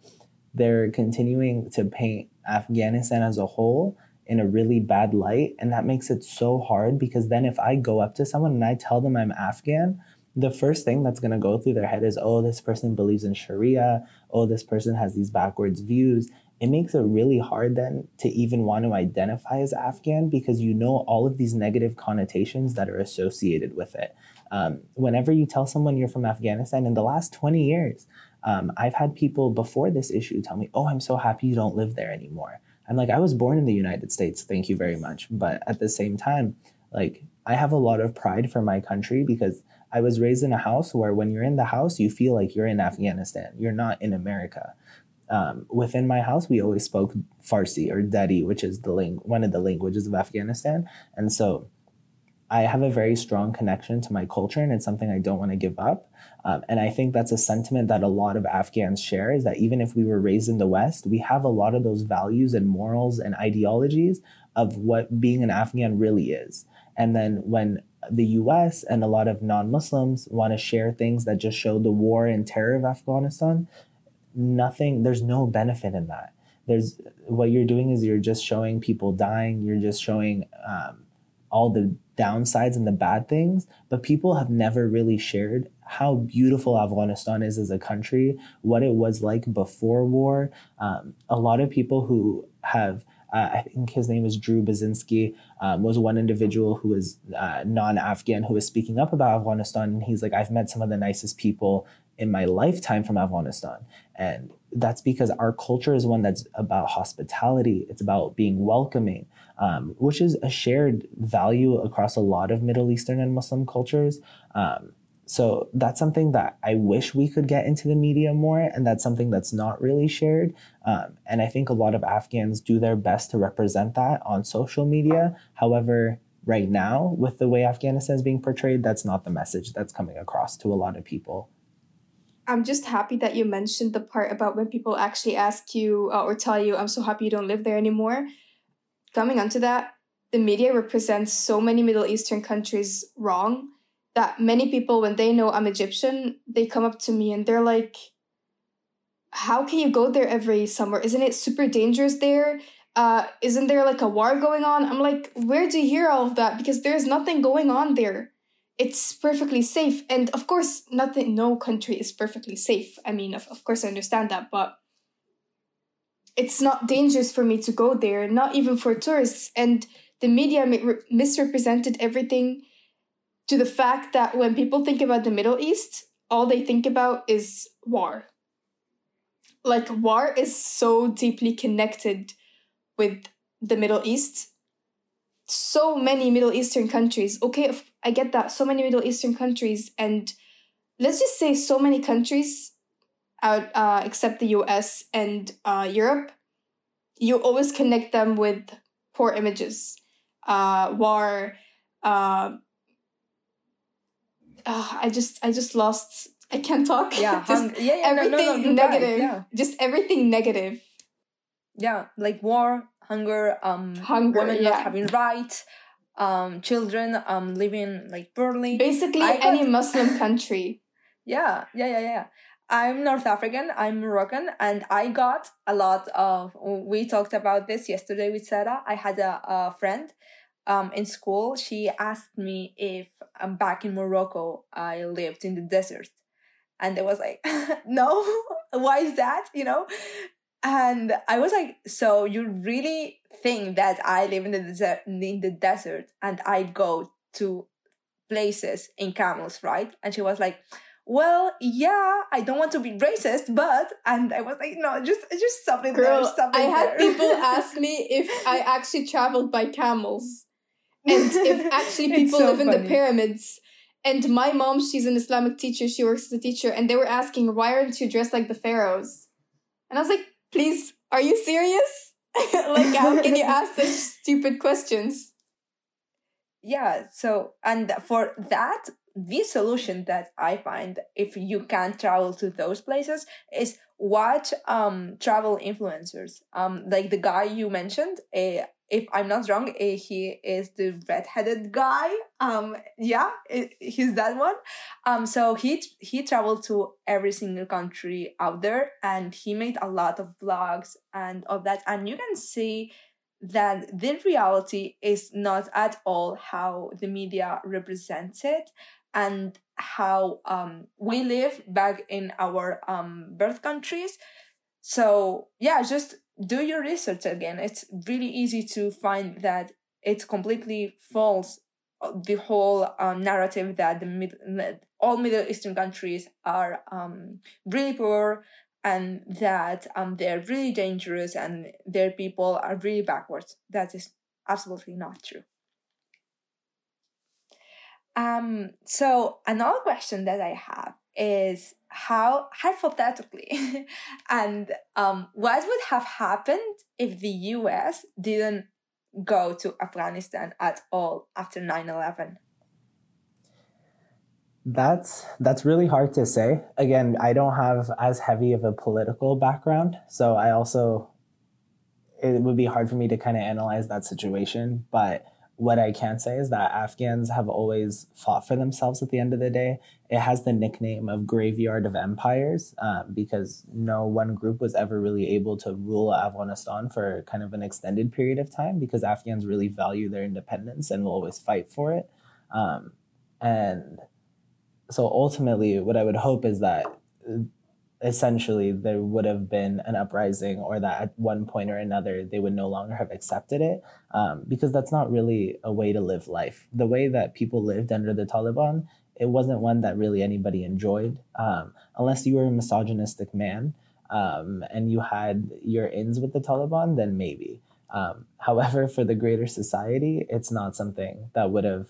they're continuing to paint Afghanistan as a whole in a really bad light. And that makes it so hard because then if I go up to someone and I tell them I'm Afghan, the first thing that's going to go through their head is, oh, this person believes in Sharia. Oh, this person has these backwards views. It makes it really hard then to even want to identify as Afghan because you know all of these negative connotations that are associated with it. Um, whenever you tell someone you're from Afghanistan in the last 20 years, um, I've had people before this issue tell me, oh, I'm so happy you don't live there anymore. I'm like, I was born in the United States, thank you very much. But at the same time, like, I have a lot of pride for my country because I was raised in a house where when you're in the house, you feel like you're in Afghanistan. You're not in America. Um, within my house, we always spoke Farsi or Dari, which is the ling- one of the languages of Afghanistan. And so I have a very strong connection to my culture, and it's something I don't want to give up. Um, and I think that's a sentiment that a lot of Afghans share is that even if we were raised in the West, we have a lot of those values and morals and ideologies of what being an Afghan really is. And then when the US and a lot of non Muslims want to share things that just show the war and terror of Afghanistan, nothing, there's no benefit in that. There's what you're doing is you're just showing people dying, you're just showing um, all the downsides and the bad things, but people have never really shared how beautiful Afghanistan is as a country, what it was like before war. Um, a lot of people who have uh, I think his name is Drew Basinski, um, was one individual who was uh, non Afghan who was speaking up about Afghanistan. And he's like, I've met some of the nicest people in my lifetime from Afghanistan. And that's because our culture is one that's about hospitality, it's about being welcoming, um, which is a shared value across a lot of Middle Eastern and Muslim cultures. Um, so that's something that I wish we could get into the media more, and that's something that's not really shared. Um, and I think a lot of Afghans do their best to represent that on social media. However, right now, with the way Afghanistan is being portrayed, that's not the message that's coming across to a lot of people. I'm just happy that you mentioned the part about when people actually ask you uh, or tell you, I'm so happy you don't live there anymore. Coming onto that, the media represents so many Middle Eastern countries wrong that many people, when they know I'm Egyptian, they come up to me and they're like, How can you go there every summer? Isn't it super dangerous there? Uh, isn't there like a war going on? I'm like, Where do you hear all of that? Because there's nothing going on there. It's perfectly safe. And of course, nothing, no country is perfectly safe. I mean, of, of course, I understand that, but it's not dangerous for me to go there, not even for tourists. And the media misrepresented everything to the fact that when people think about the Middle East, all they think about is war. Like, war is so deeply connected with the Middle East. So many Middle Eastern countries. Okay, I get that. So many Middle Eastern countries, and let's just say so many countries out uh, except the US and uh, Europe, you always connect them with poor images, uh, war, uh, uh, I just I just lost. I can't talk. Yeah, [laughs] just yeah, yeah, everything no, no, negative. Right, yeah. Just everything negative. Yeah, like war, hunger, um, Hunger, women yeah. not having rights, um, children um living like poorly. Basically, I any got- Muslim [laughs] country. Yeah, yeah, yeah, yeah. I'm North African, I'm Moroccan, and I got a lot of. We talked about this yesterday with Sarah. I had a, a friend um, in school. She asked me if I'm back in Morocco I lived in the desert. And I was like, [laughs] no, [laughs] why is that? You know? And I was like, so you really think that I live in the desert, in the desert and I go to places in camels, right? And she was like, well, yeah, I don't want to be racist, but and I was like, no, just just stop it Girl, there, stop it I had there. people [laughs] ask me if I actually traveled by camels [laughs] and if actually people so live in the pyramids. And my mom, she's an Islamic teacher. She works as a teacher, and they were asking, "Why aren't you dressed like the pharaohs?" And I was like, "Please, are you serious? [laughs] like, how can you ask such [laughs] stupid questions?" yeah so and for that the solution that i find if you can't travel to those places is watch um travel influencers um like the guy you mentioned uh, if i'm not wrong uh, he is the red-headed guy. Um yeah he's that one. Um so he he traveled to every single country out there and he made a lot of vlogs and of that. And you can see that the reality is not at all how the media represents it and how um, we live back in our um, birth countries. So, yeah, just do your research again. It's really easy to find that it's completely false. Uh, the whole um, narrative that the mid- all Middle Eastern countries are um, really poor and that um, they're really dangerous and their people are really backwards. That is absolutely not true. Um, so another question that I have is how hypothetically [laughs] and um, what would have happened if the US didn't go to Afghanistan at all after 9/11? That's that's really hard to say. Again, I don't have as heavy of a political background, so I also it would be hard for me to kind of analyze that situation, but what I can say is that Afghans have always fought for themselves at the end of the day. It has the nickname of Graveyard of Empires um, because no one group was ever really able to rule Afghanistan for kind of an extended period of time because Afghans really value their independence and will always fight for it. Um, and so ultimately, what I would hope is that essentially there would have been an uprising or that at one point or another they would no longer have accepted it um, because that's not really a way to live life the way that people lived under the taliban it wasn't one that really anybody enjoyed um, unless you were a misogynistic man um, and you had your ins with the taliban then maybe um, however for the greater society it's not something that would have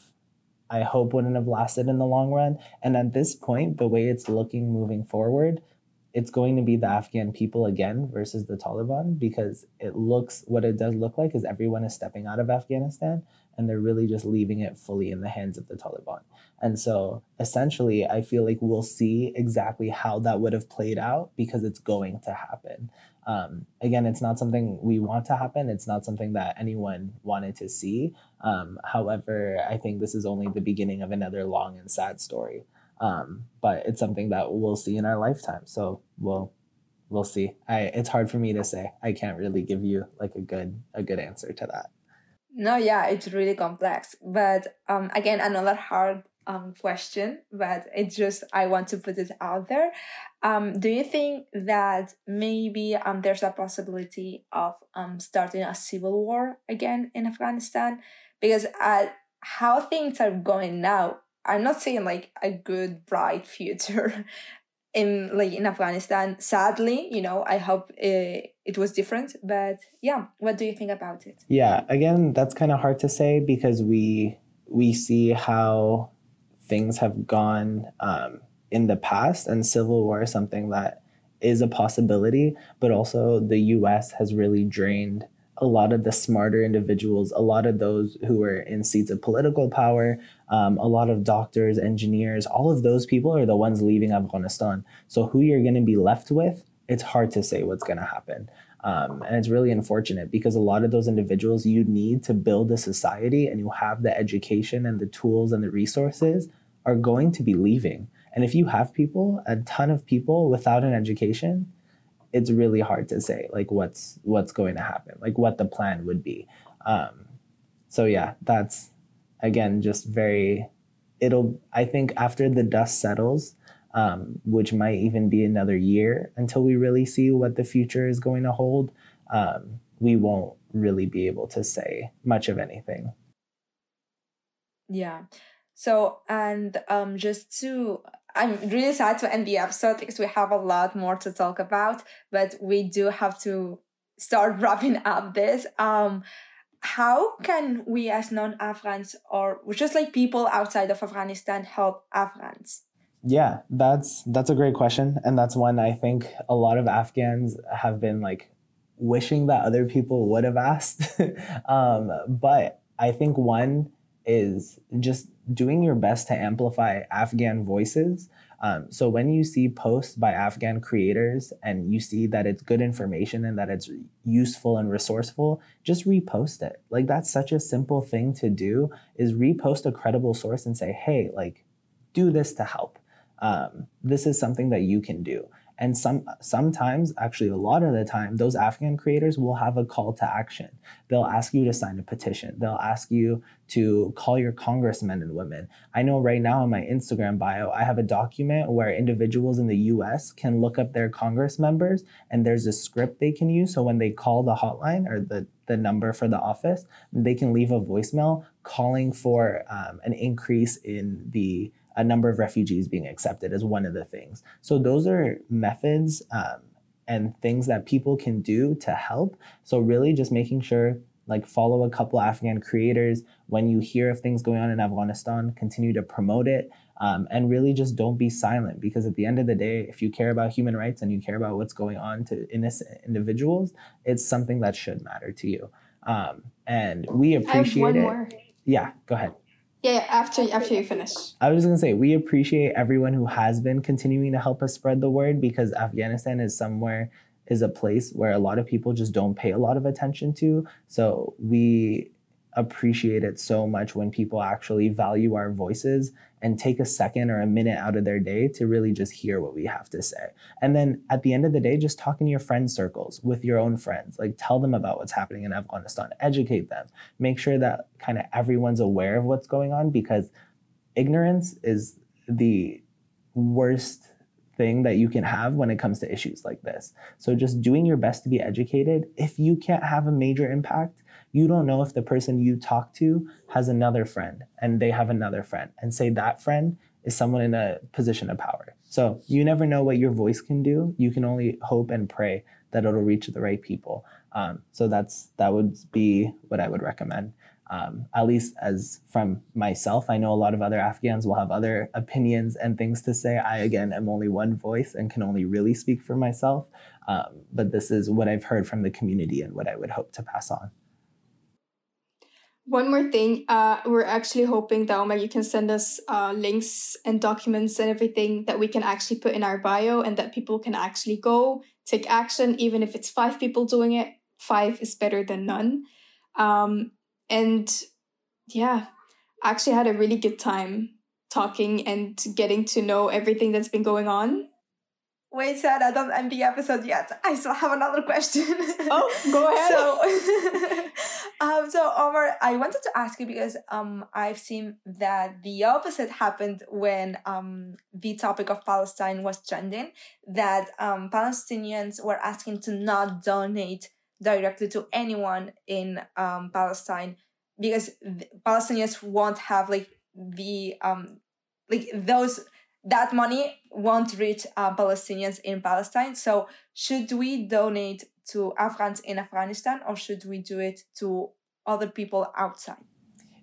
I hope wouldn't have lasted in the long run. And at this point, the way it's looking moving forward, it's going to be the Afghan people again versus the Taliban because it looks what it does look like is everyone is stepping out of Afghanistan and they're really just leaving it fully in the hands of the Taliban. And so essentially, I feel like we'll see exactly how that would have played out because it's going to happen. Um, again, it's not something we want to happen. It's not something that anyone wanted to see. Um, however, I think this is only the beginning of another long and sad story. Um, but it's something that we'll see in our lifetime. So we'll we'll see. I it's hard for me to say. I can't really give you like a good a good answer to that. No, yeah, it's really complex. But um, again, another hard um, question, but it's just I want to put it out there. Um, do you think that maybe um, there's a possibility of um, starting a civil war again in Afghanistan? Because uh, how things are going now, I'm not saying like a good, bright future [laughs] in like in Afghanistan. Sadly, you know, I hope it, uh, it was different. But yeah, what do you think about it? Yeah, again, that's kind of hard to say because we we see how things have gone um, in the past, and civil war is something that is a possibility, but also the US has really drained a lot of the smarter individuals, a lot of those who were in seats of political power, um, a lot of doctors, engineers, all of those people are the ones leaving Afghanistan. So, who you're going to be left with, it's hard to say what's going to happen. Um, and it's really unfortunate because a lot of those individuals you need to build a society and you have the education and the tools and the resources are going to be leaving. And if you have people, a ton of people without an education, it's really hard to say like what's what's going to happen, like what the plan would be. Um, so yeah, that's again just very. It'll I think after the dust settles, um, which might even be another year until we really see what the future is going to hold. Um, we won't really be able to say much of anything. Yeah. So, and um, just to, I'm really sad to end the episode because we have a lot more to talk about, but we do have to start [laughs] wrapping up this. Um, how can we as non-Afghans or just like people outside of Afghanistan help Afghans? Yeah, that's that's a great question, and that's one I think a lot of Afghans have been like wishing that other people would have asked. [laughs] um, but I think one is just doing your best to amplify Afghan voices. Um, so when you see posts by Afghan creators and you see that it's good information and that it's useful and resourceful, just repost it. Like that's such a simple thing to do is repost a credible source and say, hey, like do this to help. Um, this is something that you can do. And some sometimes, actually a lot of the time, those Afghan creators will have a call to action. They'll ask you to sign a petition. They'll ask you to call your congressmen and women. I know right now in my Instagram bio, I have a document where individuals in the US can look up their congress members and there's a script they can use. So when they call the hotline or the, the number for the office, they can leave a voicemail calling for um, an increase in the a number of refugees being accepted is one of the things. So those are methods um, and things that people can do to help. So really just making sure like follow a couple Afghan creators when you hear of things going on in Afghanistan, continue to promote it. Um, and really just don't be silent because at the end of the day, if you care about human rights and you care about what's going on to innocent individuals, it's something that should matter to you. Um, and we appreciate it. More. Yeah, go ahead. Yeah, after after you finish. I was just gonna say we appreciate everyone who has been continuing to help us spread the word because Afghanistan is somewhere is a place where a lot of people just don't pay a lot of attention to. So we appreciate it so much when people actually value our voices and take a second or a minute out of their day to really just hear what we have to say. And then at the end of the day, just talk in your friend circles with your own friends. Like tell them about what's happening in Afghanistan, educate them, make sure that kind of everyone's aware of what's going on because ignorance is the worst thing that you can have when it comes to issues like this. So just doing your best to be educated. If you can't have a major impact, you don't know if the person you talk to has another friend and they have another friend and say that friend is someone in a position of power. So you never know what your voice can do. You can only hope and pray that it'll reach the right people. Um, so that's that would be what I would recommend um, at least as from myself, I know a lot of other Afghans will have other opinions and things to say. I, again, am only one voice and can only really speak for myself. Um, but this is what I've heard from the community and what I would hope to pass on. One more thing, uh, we're actually hoping that Omar, you can send us uh, links and documents and everything that we can actually put in our bio and that people can actually go take action, even if it's five people doing it. Five is better than none. Um, and yeah, I actually had a really good time talking and getting to know everything that's been going on. Wait, Sarah, don't end the episode yet. I still have another question. Oh, go [laughs] ahead. So, [laughs] um, so Omar, I wanted to ask you because um, I've seen that the opposite happened when um, the topic of Palestine was trending. That um, Palestinians were asking to not donate directly to anyone in um, Palestine because Palestinians won't have like the um like those that money won't reach uh, Palestinians in Palestine. So should we donate to Afghans in Afghanistan or should we do it to other people outside?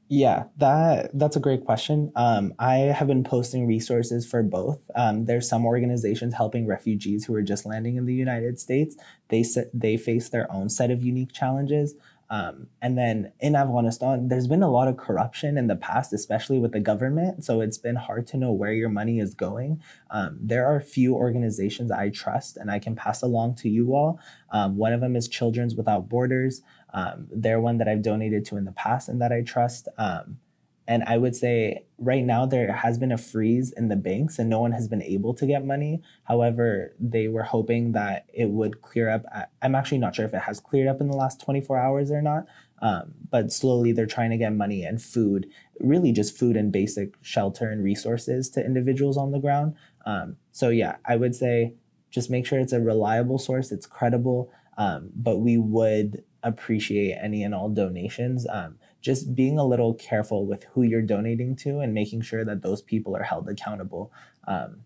Yeah, that that's a great question. Um, I have been posting resources for both. Um, there's some organizations helping refugees who are just landing in the United States. They they face their own set of unique challenges. Um, and then in Afghanistan, there's been a lot of corruption in the past, especially with the government. So it's been hard to know where your money is going. Um, there are a few organizations I trust and I can pass along to you all. Um, one of them is Children's Without Borders. Um, they're one that I've donated to in the past and that I trust. Um, and I would say right now there has been a freeze in the banks and no one has been able to get money. However, they were hoping that it would clear up. I'm actually not sure if it has cleared up in the last 24 hours or not. Um, but slowly they're trying to get money and food, really just food and basic shelter and resources to individuals on the ground. Um, so, yeah, I would say just make sure it's a reliable source, it's credible. Um, but we would appreciate any and all donations. Um, just being a little careful with who you're donating to and making sure that those people are held accountable. Um,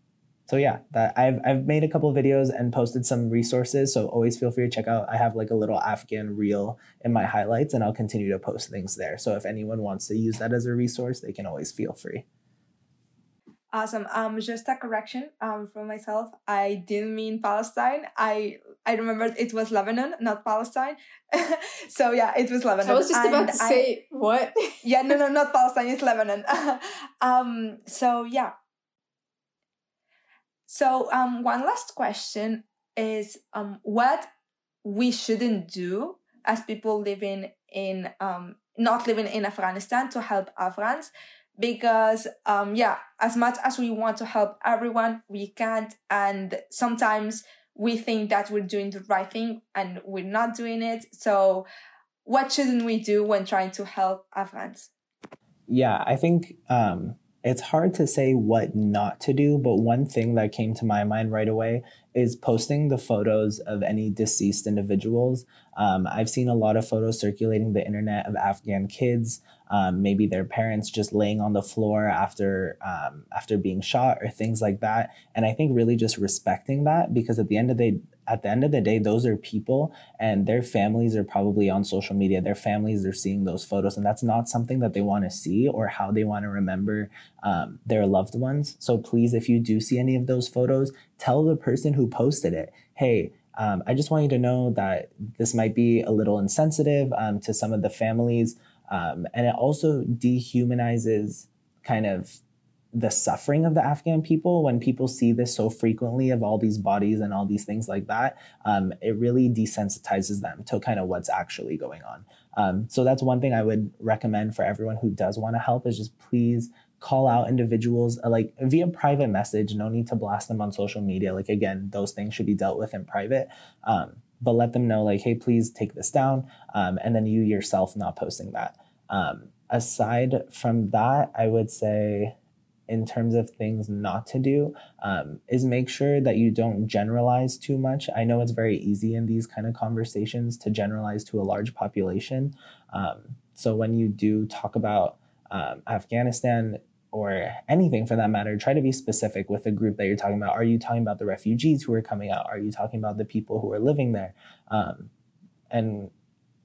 so yeah, that I've I've made a couple videos and posted some resources. So always feel free to check out. I have like a little Afghan reel in my highlights, and I'll continue to post things there. So if anyone wants to use that as a resource, they can always feel free. Awesome. Um, just a correction um from myself. I didn't mean Palestine. I I remembered it was Lebanon, not Palestine. [laughs] so yeah, it was Lebanon. I was just and about to I, say what? [laughs] yeah, no, no, not Palestine. It's Lebanon. [laughs] um. So yeah. So um, one last question is um, what we shouldn't do as people living in um not living in Afghanistan to help Afghans because um yeah as much as we want to help everyone we can't and sometimes we think that we're doing the right thing and we're not doing it. So what shouldn't we do when trying to help afghans? Yeah i think um it's hard to say what not to do, but one thing that came to my mind right away is posting the photos of any deceased individuals. Um, I've seen a lot of photos circulating the internet of Afghan kids, um, maybe their parents just laying on the floor after um, after being shot or things like that. And I think really just respecting that because at the end of the at the end of the day, those are people and their families are probably on social media. Their families are seeing those photos, and that's not something that they want to see or how they want to remember um, their loved ones. So please, if you do see any of those photos, tell the person who posted it, hey, um, I just want you to know that this might be a little insensitive um, to some of the families. Um, and it also dehumanizes kind of the suffering of the Afghan people, when people see this so frequently of all these bodies and all these things like that, um, it really desensitizes them to kind of what's actually going on. Um, so that's one thing I would recommend for everyone who does want to help is just please call out individuals uh, like via private message. No need to blast them on social media. Like again, those things should be dealt with in private. Um, but let them know like, hey, please take this down, um, and then you yourself not posting that. Um, aside from that, I would say in terms of things not to do um, is make sure that you don't generalize too much. I know it's very easy in these kind of conversations to generalize to a large population. Um, so when you do talk about um, Afghanistan or anything for that matter, try to be specific with the group that you're talking about. Are you talking about the refugees who are coming out? Are you talking about the people who are living there? Um, and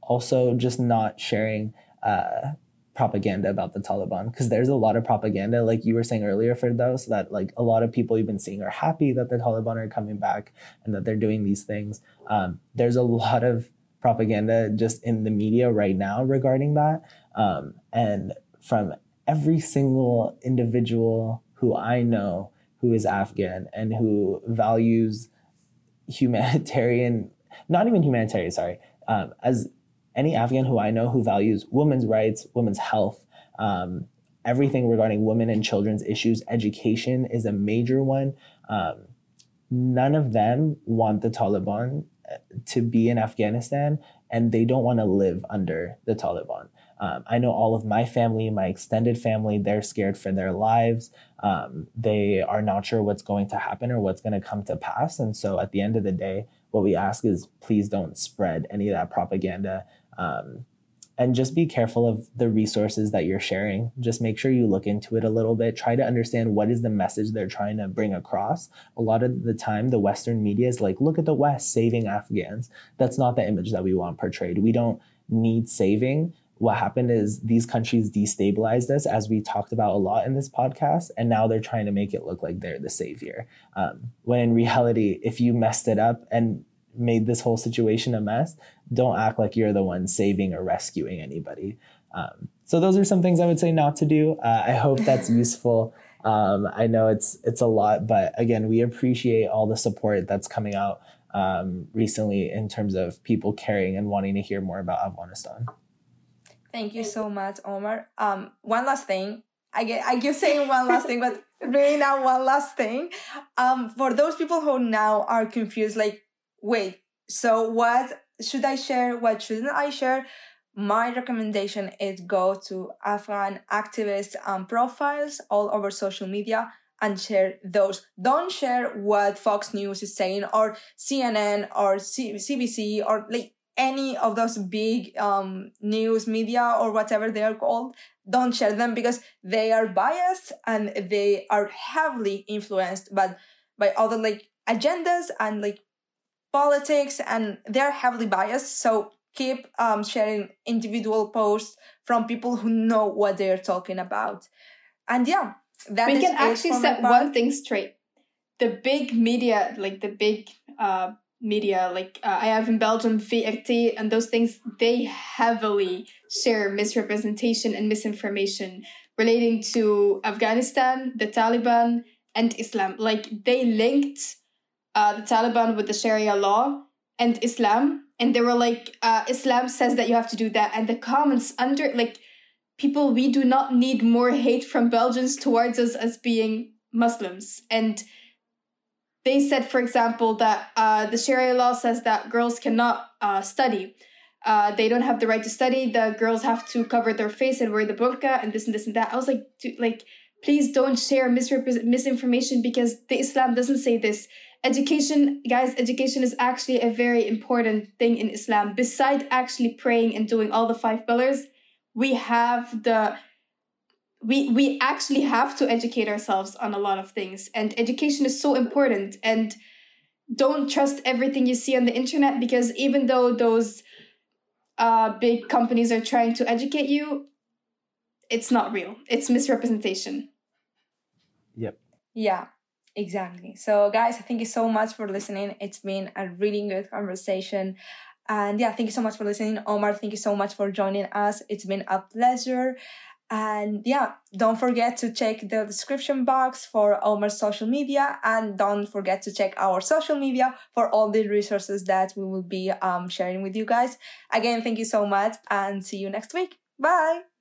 also just not sharing uh, propaganda about the Taliban because there's a lot of propaganda, like you were saying earlier, for those that like a lot of people you've been seeing are happy that the Taliban are coming back and that they're doing these things. Um, there's a lot of propaganda just in the media right now regarding that, um, and from every single individual who I know who is Afghan and who values humanitarian, not even humanitarian, sorry, um, as any Afghan who I know who values women's rights, women's health, um, everything regarding women and children's issues, education is a major one. Um, none of them want the Taliban uh, to be in Afghanistan, and they don't want to live under the Taliban. Um, I know all of my family, my extended family, they're scared for their lives. Um, they are not sure what's going to happen or what's going to come to pass. And so at the end of the day, what we ask is please don't spread any of that propaganda um, and just be careful of the resources that you're sharing. Just make sure you look into it a little bit. Try to understand what is the message they're trying to bring across. A lot of the time, the Western media is like, look at the West saving Afghans. That's not the image that we want portrayed. We don't need saving. What happened is these countries destabilized us, as we talked about a lot in this podcast, and now they're trying to make it look like they're the savior. Um, when in reality, if you messed it up and made this whole situation a mess, don't act like you're the one saving or rescuing anybody. Um, so those are some things I would say not to do. Uh, I hope that's [laughs] useful. Um, I know it's it's a lot, but again, we appreciate all the support that's coming out um, recently in terms of people caring and wanting to hear more about Afghanistan. Thank you so much, Omar. Um, one last thing. I get I keep saying one last thing, but [laughs] really now one last thing. Um, for those people who now are confused, like wait, so what should I share? What shouldn't I share? My recommendation is go to Afghan activists um, profiles all over social media and share those. Don't share what Fox News is saying or CNN or C- CBC or like any of those big um, news media or whatever they are called. Don't share them because they are biased and they are heavily influenced by by other like agendas and like politics and they're heavily biased. So keep um, sharing individual posts from people who know what they're talking about. And yeah, that we can actually set one thing straight. The big media, like the big uh, media, like uh, I have in Belgium, VRT, and those things, they heavily share misrepresentation and misinformation relating to Afghanistan, the Taliban, and Islam. Like they linked uh, the Taliban with the Sharia law and Islam, and they were like, uh, Islam says that you have to do that, and the comments under like people, we do not need more hate from Belgians towards us as being Muslims. And they said, for example, that uh, the Sharia law says that girls cannot uh, study. Uh, they don't have the right to study. The girls have to cover their face and wear the burqa and this and this and that. I was like, like, please don't share misrepre- misinformation because the Islam doesn't say this. Education, guys, education is actually a very important thing in Islam. Beside actually praying and doing all the five pillars, we have the we we actually have to educate ourselves on a lot of things. And education is so important. And don't trust everything you see on the internet because even though those uh, big companies are trying to educate you it's not real. It's misrepresentation. Yep. Yeah exactly. So guys thank you so much for listening. It's been a really good conversation. And yeah thank you so much for listening. Omar thank you so much for joining us. It's been a pleasure. And yeah, don't forget to check the description box for Omar's social media. And don't forget to check our social media for all the resources that we will be um, sharing with you guys. Again, thank you so much and see you next week. Bye.